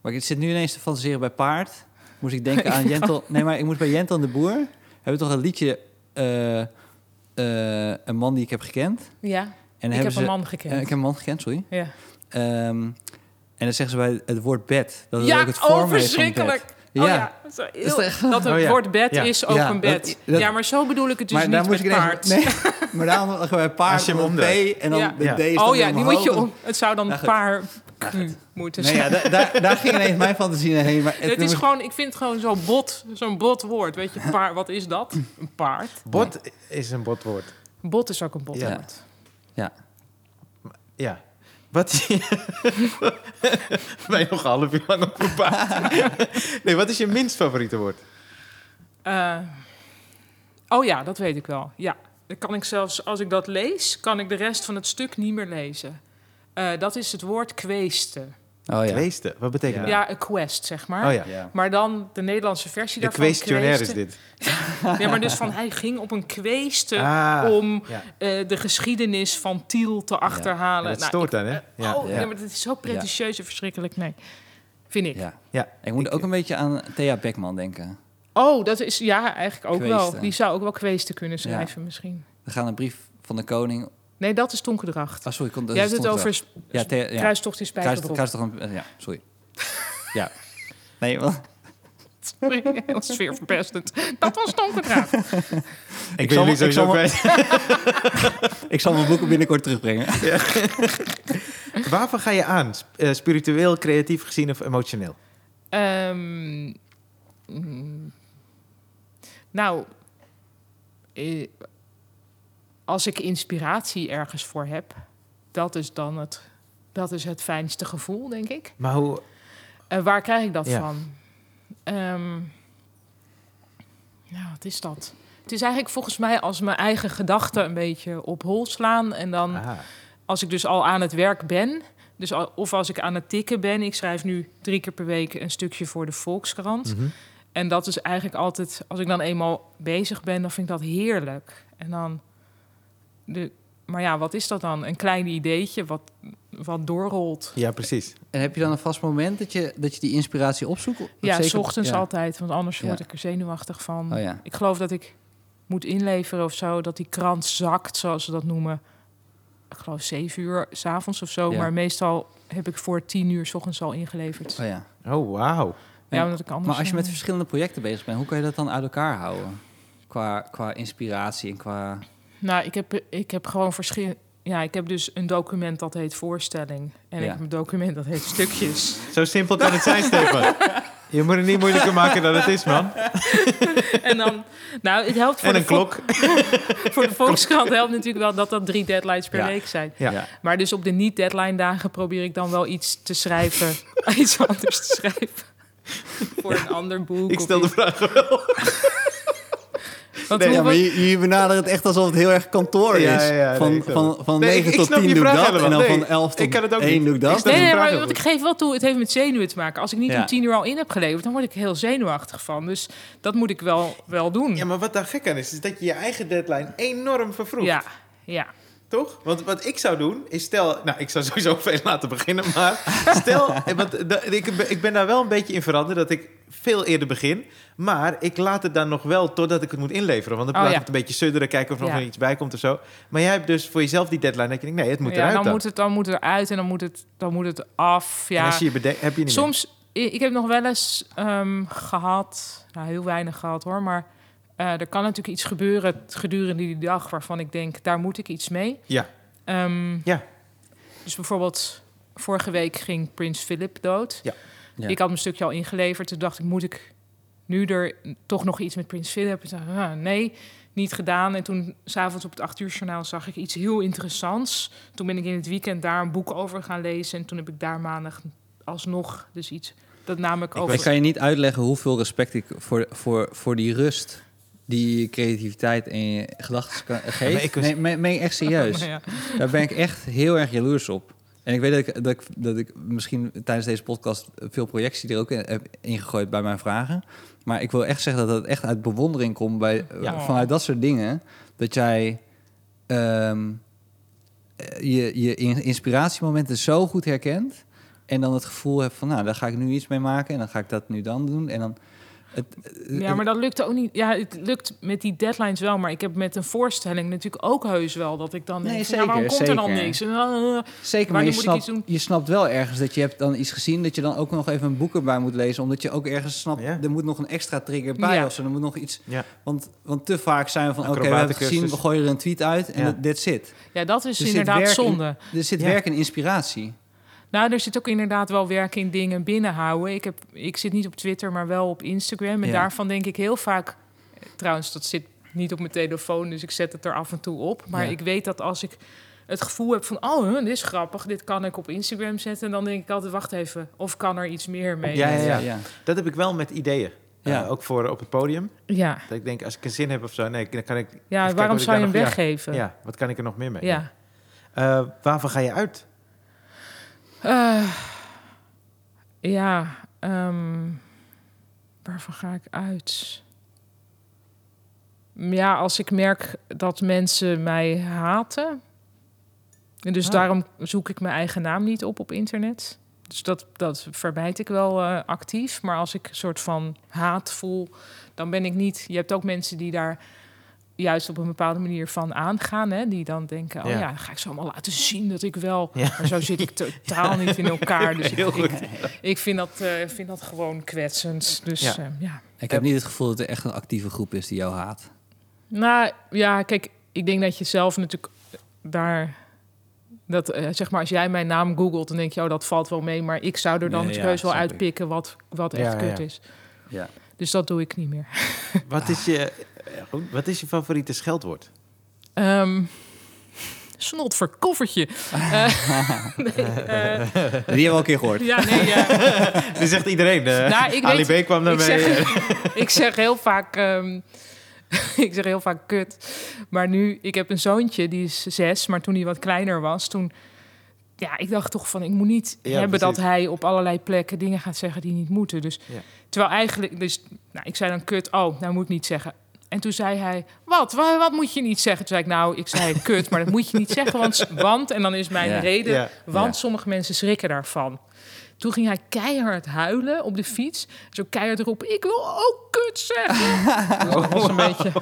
Maar ik zit nu ineens te fantaseren bij paard. Moest ik denken aan Jentel. Nee, maar ik moest bij Jentel de Boer. Hebben we toch een liedje uh, uh, een man die ik heb gekend. Ja, en ik heb ze, een man gekend. Uh, ik heb een man gekend, sorry. Ja. Um, en dan zeggen ze bij het woord bed. Dat het ja, ook het vorm oh, verschrikkelijk. Oh ja, dat het oh woord bed is ook een bed. ja, maar zo bedoel ik het dus niet met paard. nee, maar daarom gewoon paard je om P en dan de D is Oh ja, die moet je om. Het zou dan paar moeten zijn. Nee, ja, daar, daar ging ineens mijn fantasie heen. Maar het, is gewoon, ik vind het gewoon zo'n bot, zo'n bot woord. Weet je, paar, wat is dat? Een paard. Bot is een botwoord. Bot is ook een botwoord. Ja. Ja. Wat je nog half uur lang op nee, wat is je minst favoriete woord? Uh, oh ja, dat weet ik wel. Ja, kan ik zelfs, als ik dat lees, kan ik de rest van het stuk niet meer lezen. Uh, dat is het woord kweesten. Oh, ja. Kweesten, wat betekent dat? Ja, een quest, zeg maar. Oh, ja. ja. Maar dan de Nederlandse versie de daarvan. questionnaire is dit. ja, maar dus van hij ging op een kweesten ah, om uh, de geschiedenis van Tiel te achterhalen. dat nou, stoort dan, hè? Ja. Oh, ja. maar dat is zo pretentieus en verschrikkelijk. Nee, vind ik. Ja. ja. Ik moet ook een beetje aan Thea Beckman denken. Oh, dat is ja, eigenlijk ook wel. Die zou ook wel kweesten kunnen schrijven misschien. We gaan een brief van de koning Nee, dat is Tonkendracht. Ah, sorry. Kon, dat Jij hebt het over ja, ja. kruistocht in Spijkerbroek. Kruistocht, ja, sorry. ja. Nee, wel. Sorry, heel sfeerverpestend. Dat was Tonkendracht. ik, zal, ik, zal ik zal mijn boeken binnenkort terugbrengen. Ja. Waarvan ga je aan? Uh, spiritueel, creatief gezien of emotioneel? Um, mm, nou, eh, als ik inspiratie ergens voor heb, dat is dan het, dat is het fijnste gevoel, denk ik. Maar hoe... Uh, waar krijg ik dat van? Um, nou, wat is dat? Het is eigenlijk volgens mij als mijn eigen gedachten een beetje op hol slaan. En dan, ah. als ik dus al aan het werk ben, dus of als ik aan het tikken ben, ik schrijf nu drie keer per week een stukje voor de Volkskrant. Mhm. En dat is eigenlijk altijd, als ik dan eenmaal bezig ben, dan vind ik dat heerlijk. En dan de, maar ja, wat is dat dan? Een klein ideetje wat, wat doorrolt. Ja, precies. En heb je dan een vast moment dat je, dat je die inspiratie opzoekt? Ja, zeker? s ochtends altijd, want anders word ik er zenuwachtig van. Oh, ja. Ik geloof dat ik moet inleveren of zo, dat die krant zakt, zoals ze dat noemen. Ik geloof zeven uur s'avonds of zo, maar meestal heb ik voor tien uur s ochtends al ingeleverd. Oh ja. Oh, wauw. Ja, omdat ik anders... Maar als je met verschillende projecten bezig bent, hoe kan je dat dan uit elkaar houden? Qua, qua inspiratie en qua... Nou, ik heb, ik heb gewoon verschillende. Ja, ik heb dus een document dat heet voorstelling. En ik heb een document dat heet stukjes. Zo simpel kan het zijn, Stefan. Je moet het niet moeilijker maken dan het is, man. en dan, nou, het helpt voor en een klok. voor de Volkskrant helpt natuurlijk wel dat dat drie deadlines per week zijn. Ja. Maar dus op de niet-deadline dagen probeer ik dan wel iets te schrijven, iets anders te schrijven. voor een ander boek. Ik stel de vraag wel. Nee, ja, maar je, benadert het echt alsof het heel erg kantoor is. van, van, van 9 tot 10 doe ik dat. En dan van 11 tot 1 doe ik dat. Nee, nee, maar want ik geef wel toe, het heeft met zenuwen te maken. Als ik niet om 10 uur al in heb geleverd, dan word ik heel zenuwachtig van. Dus dat moet ik wel, wel doen. Ja, maar wat daar gek aan is, is dat je je eigen deadline enorm vervroegt. Ja, ja. Toch? Want wat ik zou doen, is stel... Nou, ik zou sowieso veel laten beginnen, maar stel... want, ik, ik ben daar wel een beetje in veranderd, dat ik veel eerder begin. Maar ik laat het dan nog wel totdat ik het moet inleveren. Want dan oh, blijf ik een beetje sudderen, kijken of er nog iets bij komt of zo. Maar jij hebt dus voor jezelf die deadline. Dat je denkt, nee, het moet eruit dan, dan. Moet het, dan moet het eruit en dan moet het, dan moet het af. Ja. En als je heb je niet Soms, ik heb nog wel eens um, gehad... Nou, heel weinig gehad hoor, maar... Uh, er kan natuurlijk iets gebeuren gedurende die dag waarvan ik denk, daar moet ik iets mee. Ja. Um, ja. Dus bijvoorbeeld, vorige week ging Prins Philip dood. Ja. Ik had mijn stukje al ingeleverd. Toen dacht ik, moet ik nu er toch nog iets met Prins Philip? Ah, nee, niet gedaan. En toen s'avonds op het 8 uur journaal zag ik iets heel interessants. Toen ben ik in het weekend daar een boek over gaan lezen. En toen heb ik daar maandag alsnog dus iets... Dat namelijk over... Ik kan je niet uitleggen hoeveel respect ik voor, voor, voor die rust die creativiteit en je gedachten geeft. Nee, meen, echt serieus. ja. Daar ben ik echt heel erg jaloers op. En ik weet dat ik, dat ik, dat ik misschien tijdens deze podcast veel projectie er ook in heb ingegooid bij mijn vragen. Maar ik wil echt zeggen dat het echt uit bewondering komt bij, vanuit dat soort dingen. Dat jij ehm, je, je inspiratiemomenten zo goed herkent. En dan het gevoel hebt van, nou, daar ga ik nu iets mee maken. En dan ga ik dat nu dan doen. En dan ja, maar dat lukt ook niet. Ja, het lukt met die deadlines wel, maar ik heb met een voorstelling natuurlijk ook heus wel dat ik dan nee, denk, zeker, waarom komt zeker. er dan niks? Uh, zeker, maar je snapt, je snapt wel ergens dat je hebt dan iets gezien dat je dan ook nog even een boek erbij moet lezen, omdat je ook ergens snapt, er moet nog een extra trigger bij ja. of zo, er moet nog iets. Ja. Want, want te vaak zijn we van, oké, we hebben gezien, we gooien er een tweet uit en ja. that's it. Ja, dat is inderdaad zonde. er zit werk en inspiratie. Nou, er zit ook inderdaad wel werk in dingen binnenhouden. Ik, heb, ik zit niet op Twitter, maar wel op Instagram. En daarvan denk ik heel vaak... Trouwens, dat zit niet op mijn telefoon, dus ik zet het er af en toe op. Maar ik weet dat als ik het gevoel heb van... oh, dit is grappig, dit kan ik op Instagram zetten... dan denk ik altijd, wacht even, of kan er iets meer mee? Ja, ja, ja. dat heb ik wel met ideeën. Ja. Uh, ook voor op het podium. Ja. Dat ik denk, als ik een zin heb of zo, nee, dan kan ik... Ja, waarom zou je hem weggeven? Ja, wat kan ik er nog meer mee? Ja. Uh, waarvan ga je uit? Uh, ja, um, waarvan ga ik uit? Ja, als ik merk dat mensen mij haten. En dus ah. daarom zoek ik mijn eigen naam niet op op internet. Dus dat, dat verwijt ik wel uh, actief. Maar als ik een soort van haat voel, dan ben ik niet. Je hebt ook mensen die daar juist op een bepaalde manier van aangaan. Hè? Die dan denken, oh ja, dan ga ik zo allemaal laten zien dat ik wel... Ja. Maar zo zit ik totaal niet in elkaar. Dus ik, ik, vind, dat, uh, vind dat gewoon kwetsend. Dus ja. Uh, ja. Ik heb niet het gevoel dat er echt een actieve groep is die jou haat. Nou ja, kijk, ik denk dat je zelf natuurlijk daar... Dat, uh, zeg maar, als jij mijn naam googelt, dan denk je, oh, dat valt wel mee. Maar ik zou er dan nee, heus wel uitpikken wat, wat echt kut is. Ja. Dus dat doe ik niet meer. Wat is je wat is je favoriete scheldwoord? Um, snot voor koffertje. uh, nee, uh, Die hebben we al een keer gehoord. Ja, nee, ja. Dat zegt iedereen. Uh, nou, ik Ali weet, B kwam daarmee. Ik zeg, ik zeg heel vaak... Um, ik zeg heel vaak kut. Maar nu, ik heb een zoontje, die is zes. Maar toen hij wat kleiner was, toen... Ja, ik dacht toch van, ik moet niet hebben dat hij op allerlei plekken dingen gaat zeggen die niet moeten. Dus, ja. terwijl eigenlijk, dus, nou, ik zei dan kut, oh, nou moet ik niet zeggen. En toen zei hij, wat? wat? Wat moet je niet zeggen? Toen zei ik, nou, ik zei kut, maar dat moet je niet zeggen, want... want en dan is mijn reden, want sommige mensen schrikken daarvan. Toen ging hij keihard huilen op de fiets. Zo keihard erop, ik wil ook kut zeggen. dat was een beetje...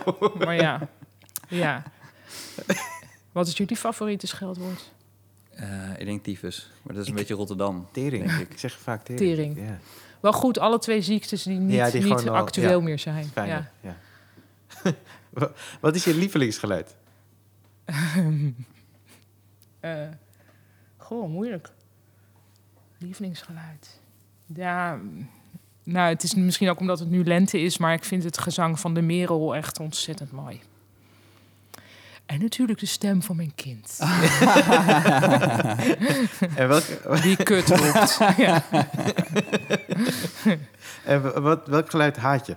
Maar ja, ja. Wat is jullie favoriete scheldwoord? Uh, ik denk tyfus, maar dat is een beetje Rotterdam. Tering, denk ik. Ik zeg vaak tering. tering. Ja. Wel goed, alle twee ziektes die niet, niet actueel meer zijn. Fijn, ja. ja. Wat is je lievelingsgeluid? uh, goh, moeilijk. Lievelingsgeluid. Ja, nou, het is misschien ook omdat het nu lente is, maar ik vind het gezang van de merel echt ontzettend mooi. En natuurlijk de stem van mijn kind. en welke... Die kut roept. ja. en wat, welk geluid haat je?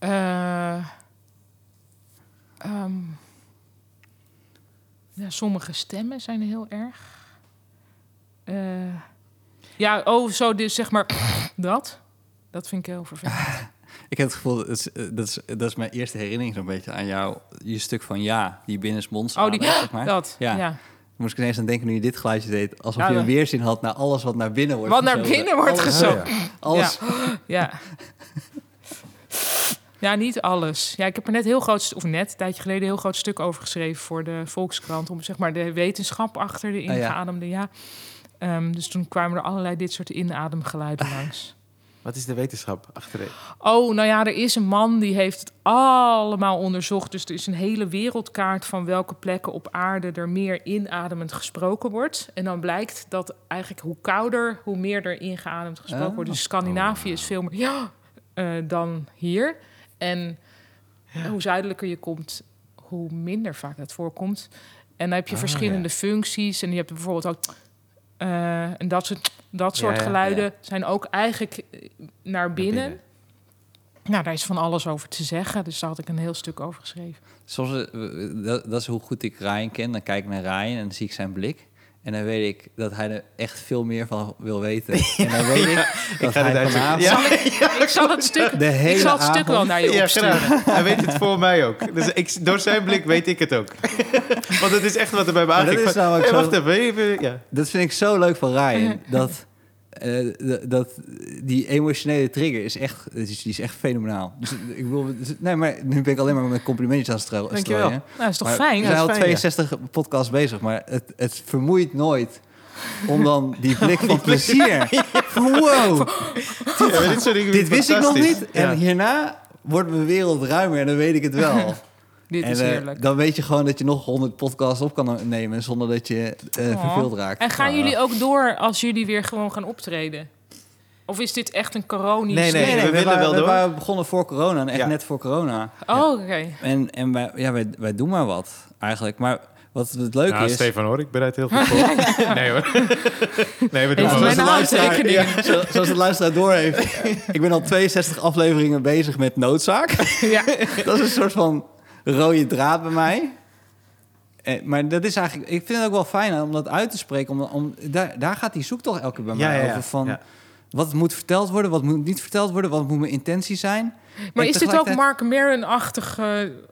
Uh, ja, sommige stemmen zijn heel erg. Uh, ja, oh, zo, dus zeg maar dat. Dat vind ik heel vervelend. Ik heb het gevoel, dat is, eh, dat is, dat is mijn eerste herinnering zo'n beetje aan jou. Je stuk van ja, die binnensmonds. Oh, die, zeg maar. dat, ja. ja. Moest ik ineens aan denken nu je dit geluidje deed. Alsof je een weerzin had naar alles wat naar binnen wordt Wat naar binnen wordt gezogen. Alles. ja. Ja, niet alles. Ja, ik heb er net heel groot, of net een tijdje geleden, heel groot stuk over geschreven voor de Volkskrant. Om zeg maar de wetenschap achter de ah, ingeademde. ja. Ehm, dus toen kwamen er allerlei dit soort inademgeluiden langs. Wat is de wetenschap achter de... Oh, nou ja, er is een man die heeft het allemaal onderzocht. Dus er is een hele wereldkaart van welke plekken op aarde er meer inademend gesproken wordt. En dan blijkt dat eigenlijk hoe kouder, hoe meer er ingeademd gesproken wordt. Dus oh. Scandinavië is veel meer ja, uh, dan hier. En hoe zuidelijker je komt, hoe minder vaak dat voorkomt. En dan heb je ah, verschillende functies. En je hebt bijvoorbeeld ook. Uh, en dat soort, dat soort geluiden zijn ook eigenlijk eh, naar binnen. Nou, daar is van alles over te zeggen. Dus daar had ik een heel stuk over geschreven. Soms, eh, dat, dat is hoe goed ik Ryan ken. Dan kijk ik naar Ryan en dan zie ik zijn blik. En dan weet ik dat hij er echt veel meer van wil weten. En dan weet ik dat ik ga hij vanavond... Ja. Zal ik, ik, zal het stuk, de hele ik zal het stuk wel naar je opsturen. hij weet het voor mij ook. Dus ik, door zijn blik weet ik het ook. Want het is echt wat er bij me aangaat. Dat is zo... Ja. Dat vind ik zo leuk van Ryan. Dat uh, dat, die emotionele trigger is echt, die is echt fenomenaal. Dus, ik wil, dus, nee, maar nu ben ik alleen maar met complimentjes aan het strooien. Dankjewel. Nou, dat is toch fijn? We zijn al 62 podcasts bezig, maar het, het vermoeit nooit om dan die blik van plezier. wow, dit, dit wist ik nog niet. En hierna wordt mijn wereld ruimer en dan weet ik het wel. Dit is eh, dan weet je gewoon dat je nog 100 podcasts op kan nemen zonder dat je uh, verveeld raakt. En gaan jullie ook door als jullie weer gewoon gaan optreden? Of is dit echt een corona? Nee, nee, we, willen wel we door. We begonnen voor corona en echt net voor corona. Oh, oké. En, en wij, ja, wij, wij doen maar wat eigenlijk. Maar wat het leuke nou, is... Stefan hoor, ik bereid heel goed voor. nee hoor. nee, we doen wel. Zoals de, luisteraar, ja, zoals de luisteraar door heeft. ik ben al 62 afleveringen bezig met noodzaak. ja. Dat is een soort van rode draad bij mij. Eh, maar dat is eigenlijk, ik vind het ook wel fijn om dat uit te spreken. Om, om, daar, daar gaat die zoektocht elke keer bij mij over. Van, Wat moet verteld worden, wat moet niet verteld worden, wat moet mijn intentie zijn. Maar is dit ook Mark Maron-achtig?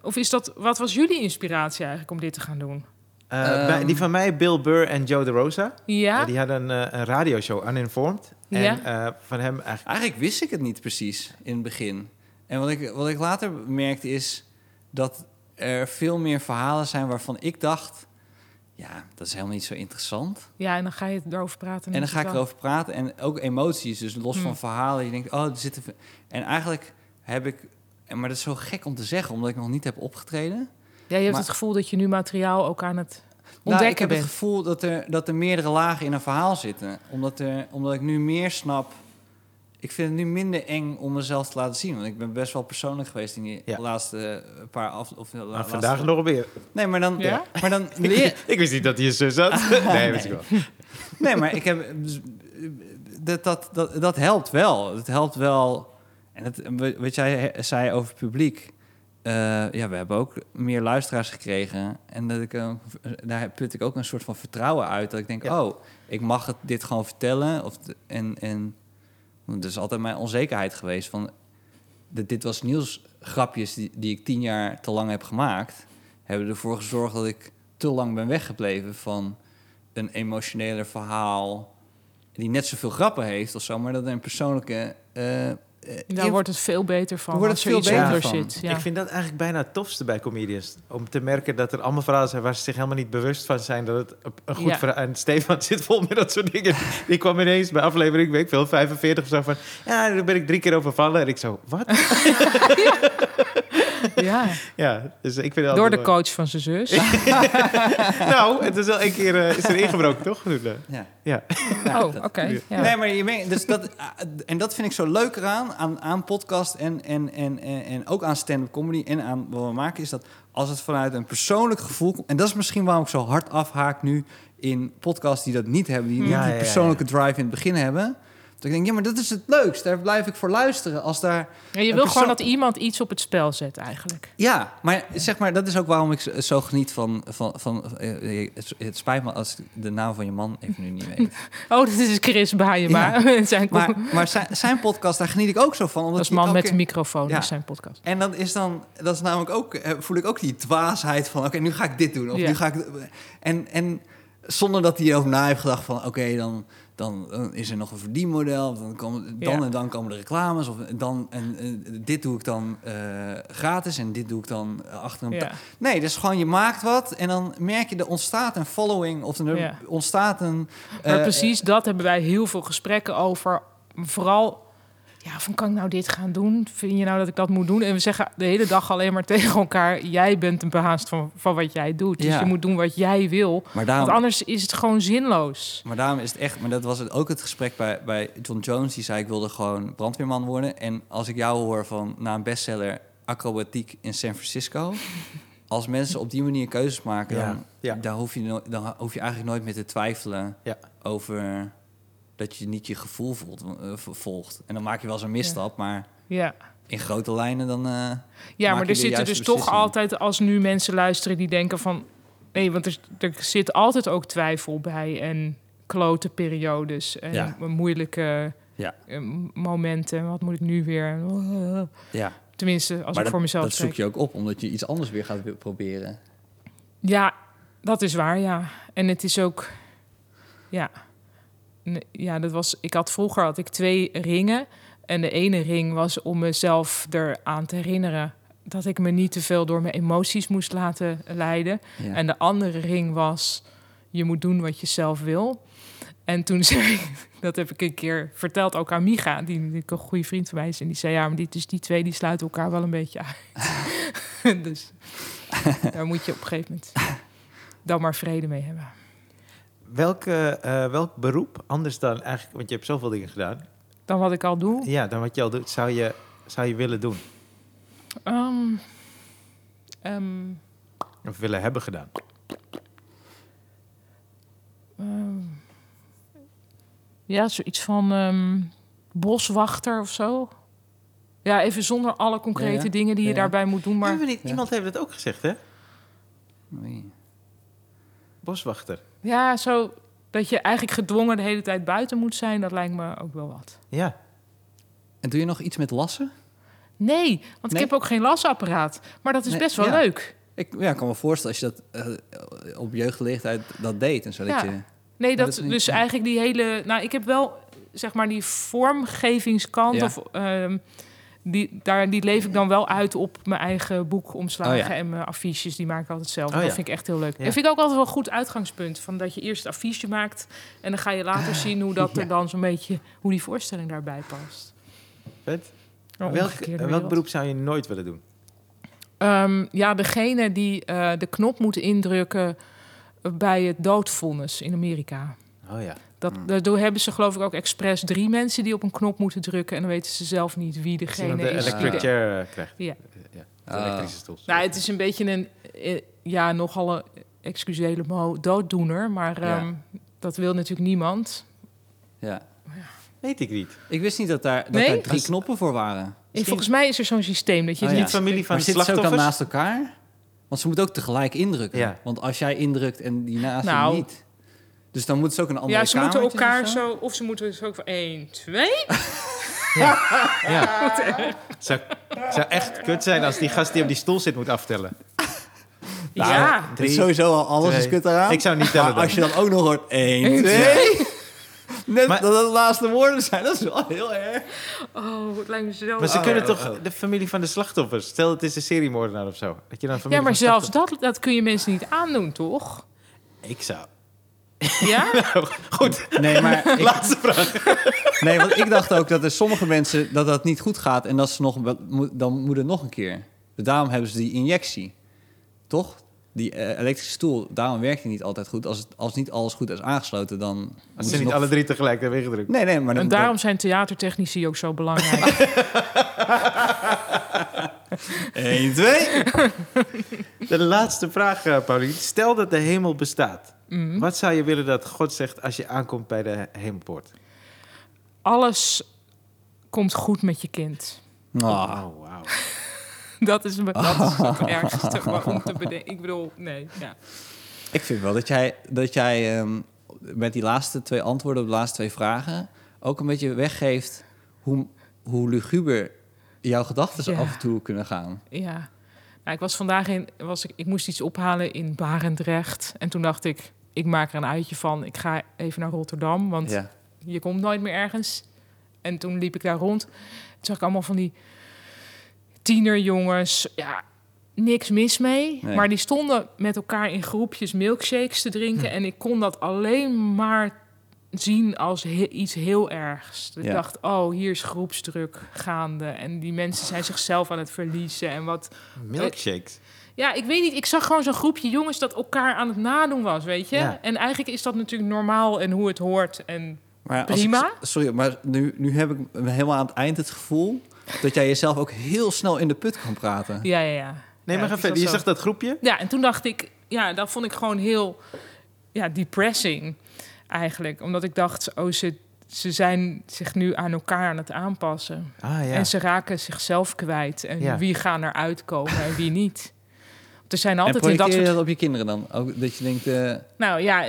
of is dat, wat was jullie inspiratie eigenlijk om dit te gaan doen? Uh, die van mij, Bill Burr en Joe DeRosa. Ja. die hadden een, uh, een radioshow, Uninformed. En ja. van hem eigenlijk... Eigenlijk wist ik het niet precies in het begin. En wat ik, wat ik later merkte is dat er veel meer verhalen zijn waarvan ik dacht... Ja, dat is helemaal niet zo interessant. Ja, en dan ga je erover praten. En dan ga ik erover praten. En ook emoties, dus los van hmm. verhalen. Je denkt, oh, er zitten... En eigenlijk heb ik... Maar dat is zo gek om te zeggen, omdat ik nog niet heb opgetreden. Ja, je hebt het gevoel dat je nu materiaal ook aan het ontdekken nou, ik heb het gevoel dat er, dat er meerdere lagen in een verhaal zitten. Omdat, er, omdat ik nu meer snap ik vind het nu minder eng om mezelf te laten zien. Want ik ben best wel persoonlijk geweest in die laatste paar af... Of de vandaag nog weer. Nee, maar dan... Ja? Maar dan ik wist niet dat hij zo zat. nee, weet ik wel. Nee, maar ik heb... Dat, dat, dat, dat helpt wel. Het helpt wel... En het, wat jij zei over publiek... Uh, ja, we hebben ook meer luisteraars gekregen. En dat ik, uh, daar put ik ook een soort van vertrouwen uit. Dat ik denk, oh, ik mag het dit gewoon vertellen. Of en, en dat is altijd mijn onzekerheid geweest. Van, de, dit was nieuwsgrapjes die, die ik tien jaar te lang heb gemaakt. Hebben ervoor gezorgd dat ik te lang ben weggebleven van een emotioneler verhaal. Die net zoveel grappen heeft of zo, maar dat een persoonlijke uh, Daar wordt het veel beter van. Wordt het veel beter van. Zit, ja. Ik vind dat eigenlijk bijna het tofste bij comedians. Om te merken dat er allemaal verhalen zijn waar ze zich helemaal niet bewust van zijn dat het een goed ja. verhaal En Stefan zit vol met dat soort dingen. Die kwam ineens bij aflevering, weet ik veel, 45 of zo van. Ja, daar ben ik drie keer overvallen. En ik zo, wat? Ja. ja dus ik vind Door de coach van zijn zus. nou, het is wel een keer uh, is er ingebroken, toch? Ja. ja. oh, oké. Ja. Nee, maar je merkt, dus dat, eh, en dat vind ik zo leuk eraan, aan, aan podcast en, en, en, en, en ook aan stand-up comedy en aan wat we maken, is dat als het vanuit een persoonlijk gevoel komt, en dat is misschien waarom ik zo hard afhaak nu in podcasts die dat niet hebben, die niet die persoonlijke drive in het begin hebben ik denk, ja, maar dat is het leukst. Daar blijf ik voor luisteren. Als daar ja, je wil gewoon dat iemand iets op het spel zet, eigenlijk. Ja, maar zeg maar, dat is ook waarom ik zo geniet van... van, van uh, het, spijt me als de naam van je man even nu niet weet. oh, dat is Chris Baaienma. Ja. zijn maar, maar zijn, zijn, podcast, daar geniet ik ook zo van. Omdat dat is man met de microfoon, ja. is zijn podcast. En dan is dan, dat is namelijk ook, eh, voel ik ook die dwaasheid van... oké, nu ga ik dit doen. Of nu ga ik... En, en zonder dat hij over na heeft gedacht van... oké, dan dan, is er nog een verdienmodel. Dan, komen, dan en dan komen de reclames. Of dan, en, dit doe ik dan uh, gratis en dit doe ik dan achter een... Ja. Nee, dus gewoon je maakt wat en dan merk je er ontstaat een following of er ontstaat een... Maar uh, precies dat hebben wij heel veel gesprekken over. Vooral ja, van kan ik nou dit gaan doen? Vind je nou dat ik dat moet doen? En we zeggen de hele dag alleen maar tegen elkaar: jij bent een behaast van, van wat jij doet. Dus je moet doen wat jij wil. Maar daarom, want anders is het gewoon zinloos. Maar daarom is het echt, maar dat was het ook het gesprek bij, bij John Jones. Die zei: Ik wilde gewoon brandweerman worden. En als ik jou hoor van na een bestseller acrobatiek in San Francisco. als mensen op die manier keuzes maken, dan, ja. Dan, hoef je dan hoef je eigenlijk nooit meer te twijfelen over dat je niet je gevoel voelt, uh, volgt. En dan maak je wel zo'n misstap, maar ja. in grote lijnen dan. Uh, ja, maar er zitten dus toch altijd, als nu mensen luisteren die denken van. Nee, want er, er zit altijd ook twijfel bij en klote periodes en ja. moeilijke ja. Eh, momenten. Wat moet ik nu weer? Ja. Tenminste, als ik voor mezelf. Dat zoek je ook op, omdat je iets anders weer gaat proberen. Ja, dat is waar, ja. En het is ook. Ja ja, dat was. Ik had vroeger had ik twee ringen. En de ene ring was om mezelf eraan te herinneren dat ik me niet te veel door mijn emoties moest laten leiden. En de andere ring was: je moet doen wat je zelf wil. En toen zei ik, dat heb ik een keer verteld ook aan Micha, die, die een goede vriend van mij is. En die zei: Ja, maar die, dus die twee die sluiten elkaar wel een beetje uit. dus daar moet je op een gegeven moment dan maar vrede mee hebben. Welke, uh, welk beroep, anders dan eigenlijk, want je hebt zoveel dingen gedaan. Dan wat ik al doe? Ja, dan wat je al doet, zou je, zou je willen doen? Um, um, of willen hebben gedaan? Um, ja, zoiets van boswachter of zo. Ja, even zonder alle concrete dingen die je daarbij moet doen. Maar... Niet, iemand heeft het ook gezegd, hè? Nee. Boswachter. Ja, zo dat je eigenlijk gedwongen de hele tijd buiten moet zijn, dat lijkt me ook wel wat. Ja. En doe je nog iets met lassen? Nee, want ik heb ook geen lasapparaat. Maar dat is best wel leuk. Ik ja, kan me voorstellen als je dat uh, op jeugdleeftijd dat deed en zo. Dat je, nee, dat, dus eigenlijk die hele. Nou, ik heb wel zeg maar die vormgevingskant of. Um, die, daar, die leef ik dan wel uit op mijn eigen boekomslagen oh en mijn affiches. Die maak ik altijd zelf. Oh dat vind ik echt heel leuk. En vind ik ook altijd wel een goed uitgangspunt. Van dat je eerst het affiche maakt. En dan ga je later zien hoe dat er dan zo'n beetje... hoe die voorstelling daarbij past. Vet. welk, welk beroep zou je nooit willen doen? Um, ja, degene die uh, de knop moet indrukken bij het doodvonnis in Amerika. Oh ja. Dat, hmm. Daardoor hebben ze geloof ik ook expres drie mensen die op een knop moeten drukken. En dan weten ze zelf niet wie degene de is. De electric chair eh, krijgt. Ja. ja de ah. elektrische stoel. Nou, het is een beetje een, eh, ja, nogal een excusele mo dooddoener. Maar ehm, dat wil natuurlijk niemand. Ja. Weet ik niet. Ik wist niet dat daar, dat nee? daar drie knoppen voor waren. Volgens mij is er zo'n systeem dat je oh, niet familie van maar slachtoffers. Zitten ze ook dan naast elkaar? Want ze moeten ook tegelijk indrukken. Ja. Want als jij indrukt en die naast nou, niet. Dus dan moeten ze ook een andere Ja, ze moeten elkaar zo... Of ze moeten dus ook van 1, 2... Ja, ja. Zou, zou echt kut zijn als die gast die op die stoel zit moet aftellen. Nou, ja. Drie, is sowieso al alles is kut eraan. Ik zou niet tellen. Maar als je dan ook nog hoort 1, 2... Net maar, dat het de laatste woorden zijn, dat is wel heel erg. Oh, het lijkt me zo... Maar ze kunnen toch de familie van de slachtoffers... Stel, het is een seriemoordenaar of zo. Dat je dan ja, maar zelfs dat, dat kun je mensen niet aandoen, toch? Ik zou... Ja? nou, goed. Nee, maar ik, Laatste vraag. nee, want ik dacht ook dat er sommige mensen dat dat niet goed gaat en dat ze nog dan moet het nog een keer. Dus daarom hebben ze die injectie, toch? Die uh, elektrische stoel, daarom werkt die niet altijd goed. Als, het, als niet alles goed is aangesloten, dan. Als ze niet alle drie tegelijk hebben ingedrukt. Nee, nee, maar dan, en daarom zijn theatertechnici ook zo belangrijk. Eén, twee. De laatste vraag, uh, Pauline. Stel dat de hemel bestaat. Mhm. Wat zou je willen dat God zegt als je aankomt bij de hemelpoort? Alles komt goed met je kind. Oh, oh wow. dat is, dat is het ergste om te bedenken. Ik bedoel, nee, ja. Ik vind wel dat jij, dat jij um, met die laatste twee antwoorden op de laatste twee vragen... ook een beetje weggeeft hoe, hoe luguber jouw gedachten af en toe kunnen gaan. Ja. Nou, ik was vandaag in, was ik, ik moest iets ophalen in Barendrecht. En toen dacht ik, ik maak er een uitje van. Ik ga even naar Rotterdam, want ja. je komt nooit meer ergens. En toen liep ik daar rond. Toen zag ik allemaal van die tienerjongens. Ja, niks mis mee. Maar die stonden met elkaar in groepjes milkshakes te drinken. Hm. En ik kon dat alleen maar zien als iets heel ergs. Ik dacht, oh, hier is groepsdruk gaande. En die mensen zijn zichzelf aan het verliezen. En wat... Milkshakes? Ja, ik weet niet. Ik zag gewoon zo'n groepje jongens dat elkaar aan het nadoen was, weet je. En eigenlijk is dat natuurlijk normaal en hoe het hoort. En maar prima. sorry, maar nu, nu heb ik helemaal aan het eind het gevoel... dat jij jezelf ook heel snel in de put kan praten. Ja, ja, ja. Nee, maar ga verder. Je zegt dat groepje? Ja, en toen dacht ik... Ja, dat vond ik gewoon heel ja, depressing eigenlijk. Omdat ik dacht, oh, ze, ze zijn zich nu aan elkaar aan het aanpassen. Ah, ja. En ze raken zichzelf kwijt. En wie gaan er uitkomen en wie niet. Er zijn altijd en dat soort... dat op je kinderen dan? Ook dat je denkt... Uh... Nou ja,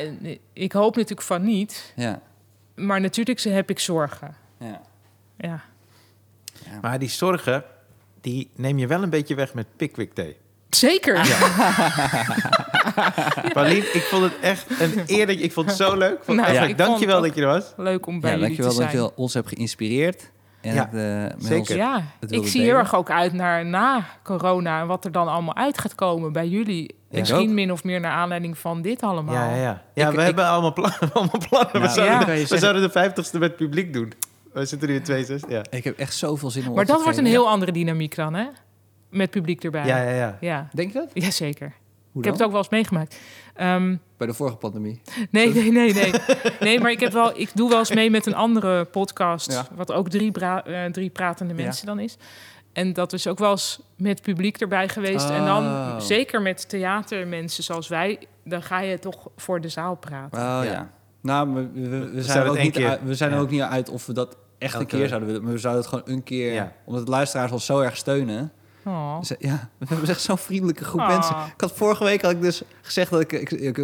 ik hoop natuurlijk van niet. Ja. Maar natuurlijk heb ik zorgen. Ja. ja. Maar die zorgen, die neem je wel een beetje weg met Pickwick Thee. Zeker. Ja. Paulien, ik vond het echt een eer. Ik vond het zo leuk. Vond nou, ja. Dankjewel dat je er was. Leuk om bij ja, jullie te zijn. Dankjewel dat je ons hebt geïnspireerd. En ja, het, uh, zeker. ja, ik zie heel erg ook uit naar na corona en wat er dan allemaal uit gaat komen bij jullie. Misschien min of meer naar aanleiding van dit allemaal. Ja, ja, ja. ja we hebben allemaal plannen. Allemaal plannen. Nou, we, zouden, we zouden de vijftigste met publiek doen. We zitten nu in 62. Ja. Ik heb echt zoveel zin om Maar dat wordt een heel andere dynamiek dan, hè? Met publiek erbij. Ja, ja, ja. ja. Denk je dat? Jazeker. Ik heb het ook wel eens meegemaakt. Um, Bij de vorige pandemie? Nee, nee, nee, nee. nee, maar ik, heb wel, ik doe wel eens mee met een andere podcast... wat ook drie, uh, drie pratende mensen dan is. En dat is ook wel eens met publiek erbij geweest. En dan oh. zeker met theatermensen zoals wij... dan ga je toch voor de zaal praten. Oh ja. Nou, we, we, we zijn, er ook, niet uit, we zijn er ook niet uit of we dat echt een keer zouden willen. Maar we zouden het gewoon een keer... Omdat de luisteraars ons zo erg steunen... Oh. Dus, ja, we hebben echt zo'n vriendelijke groep oh. mensen. Ik had vorige week had ik dus gezegd dat ik, ik, ik,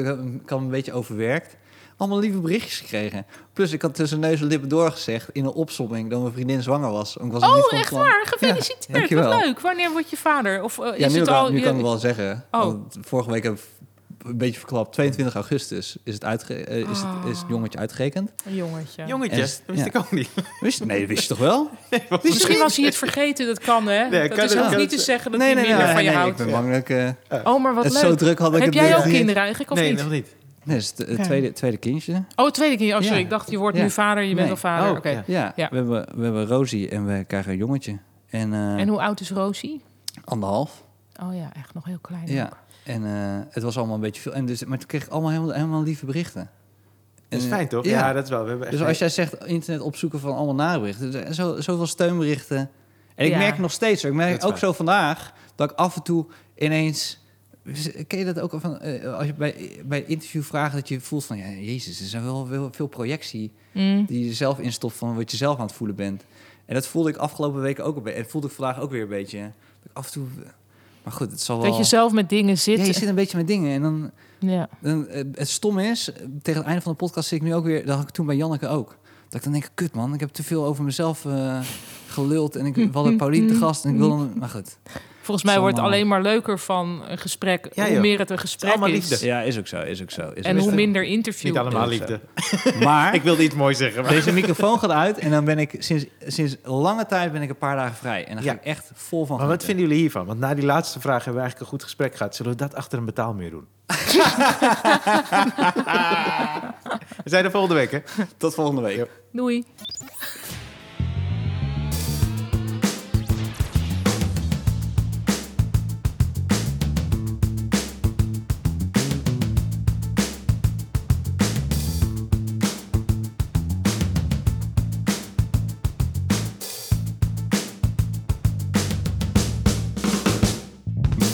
een beetje overwerkt. Allemaal lieve berichtjes gekregen. Plus, ik had tussen neus en lippen doorgezegd in een opsomming dat mijn vriendin zwanger was. Ik was oh, echt waar? Gefeliciteerd. Ja, Wat leuk. Wanneer wordt je vader? Of, uh, ja, is nu, het al, nu kan ik wel zeggen. Oh. vorige week heb een beetje verklapt. 22 augustus is het, uitge uh, is, het, is het ah. jongetje uitgerekend. Een jongetje. Jongetje? dat wist ik ook niet. Wist, nee, wist je toch wel? Nee, Misschien was hij het vergeten, dat kan hè? Nee, dat kan is ook niet te zeggen dat nee, hij minder van je houdt. Ik ben bang dat ik... Uh, oh, maar wat het leuk. zo druk had ik Heb jij ook kinderen eigenlijk of nee, niet? nog niet. Nee, het is het tweede, tweede kindje. Oh, tweede kindje. Oh, sorry. Ik dacht, je wordt nu vader, je bent al vader. Oh, Oké. Ja, we, hebben, we hebben Rosie en we krijgen een jongetje. En, uh, en hoe oud is Rosie? Anderhalf. Oh ja, echt nog heel klein. Ja. En uh, het was allemaal een beetje veel. En dus, maar toen kreeg ik allemaal helemaal, helemaal lieve berichten. Dat is fijn, toch? Ja, dat is wel. We hebben dus als jij zegt internet opzoeken van allemaal naberichten, dus zo, zoveel steunberichten. En ik merk nog steeds, ik merk ook zo vandaag, dat ik af en toe ineens... Ken je dat ook van, uh, als je bij, bij interview vragen dat je voelt van, ja, jezus, er zijn wel, wel veel projectie mm. die je zelf instopt van wat je zelf aan het voelen bent. En dat voelde ik afgelopen weken ook een beetje. En voelde ik vandaag ook weer een beetje. Af en toe maar goed, het zal wel... Dat je zelf met dingen zit. Ja, je zit een beetje met dingen. En dan... Ja. dan eh, het stom is, tegen het einde van de podcast zit ik nu ook weer... Dat had ik toen bij Janneke ook. Dat ik dan denk, kut man, ik heb te veel over mezelf uh, geluld. En ik had Paulien te gast en ik wil... Dan, maar goed. Volgens mij wordt het alleen maar leuker van een gesprek. hoe meer het een gesprek is. Liefde. Ja, is ook zo. Is ook zo. Is en hoe minder interview. Niet allemaal liefde. Maar ik wilde iets moois zeggen. Maar. Deze microfoon gaat uit en dan ben ik sinds, sinds lange tijd ben ik een paar dagen vrij. En dan ga ik echt vol van. Maar wat vinden jullie hiervan? Want na die laatste vraag hebben we eigenlijk een goed gesprek gehad. Zullen we dat achter een betaalmuur doen? we zijn er volgende week, hè? Tot volgende week. Doei.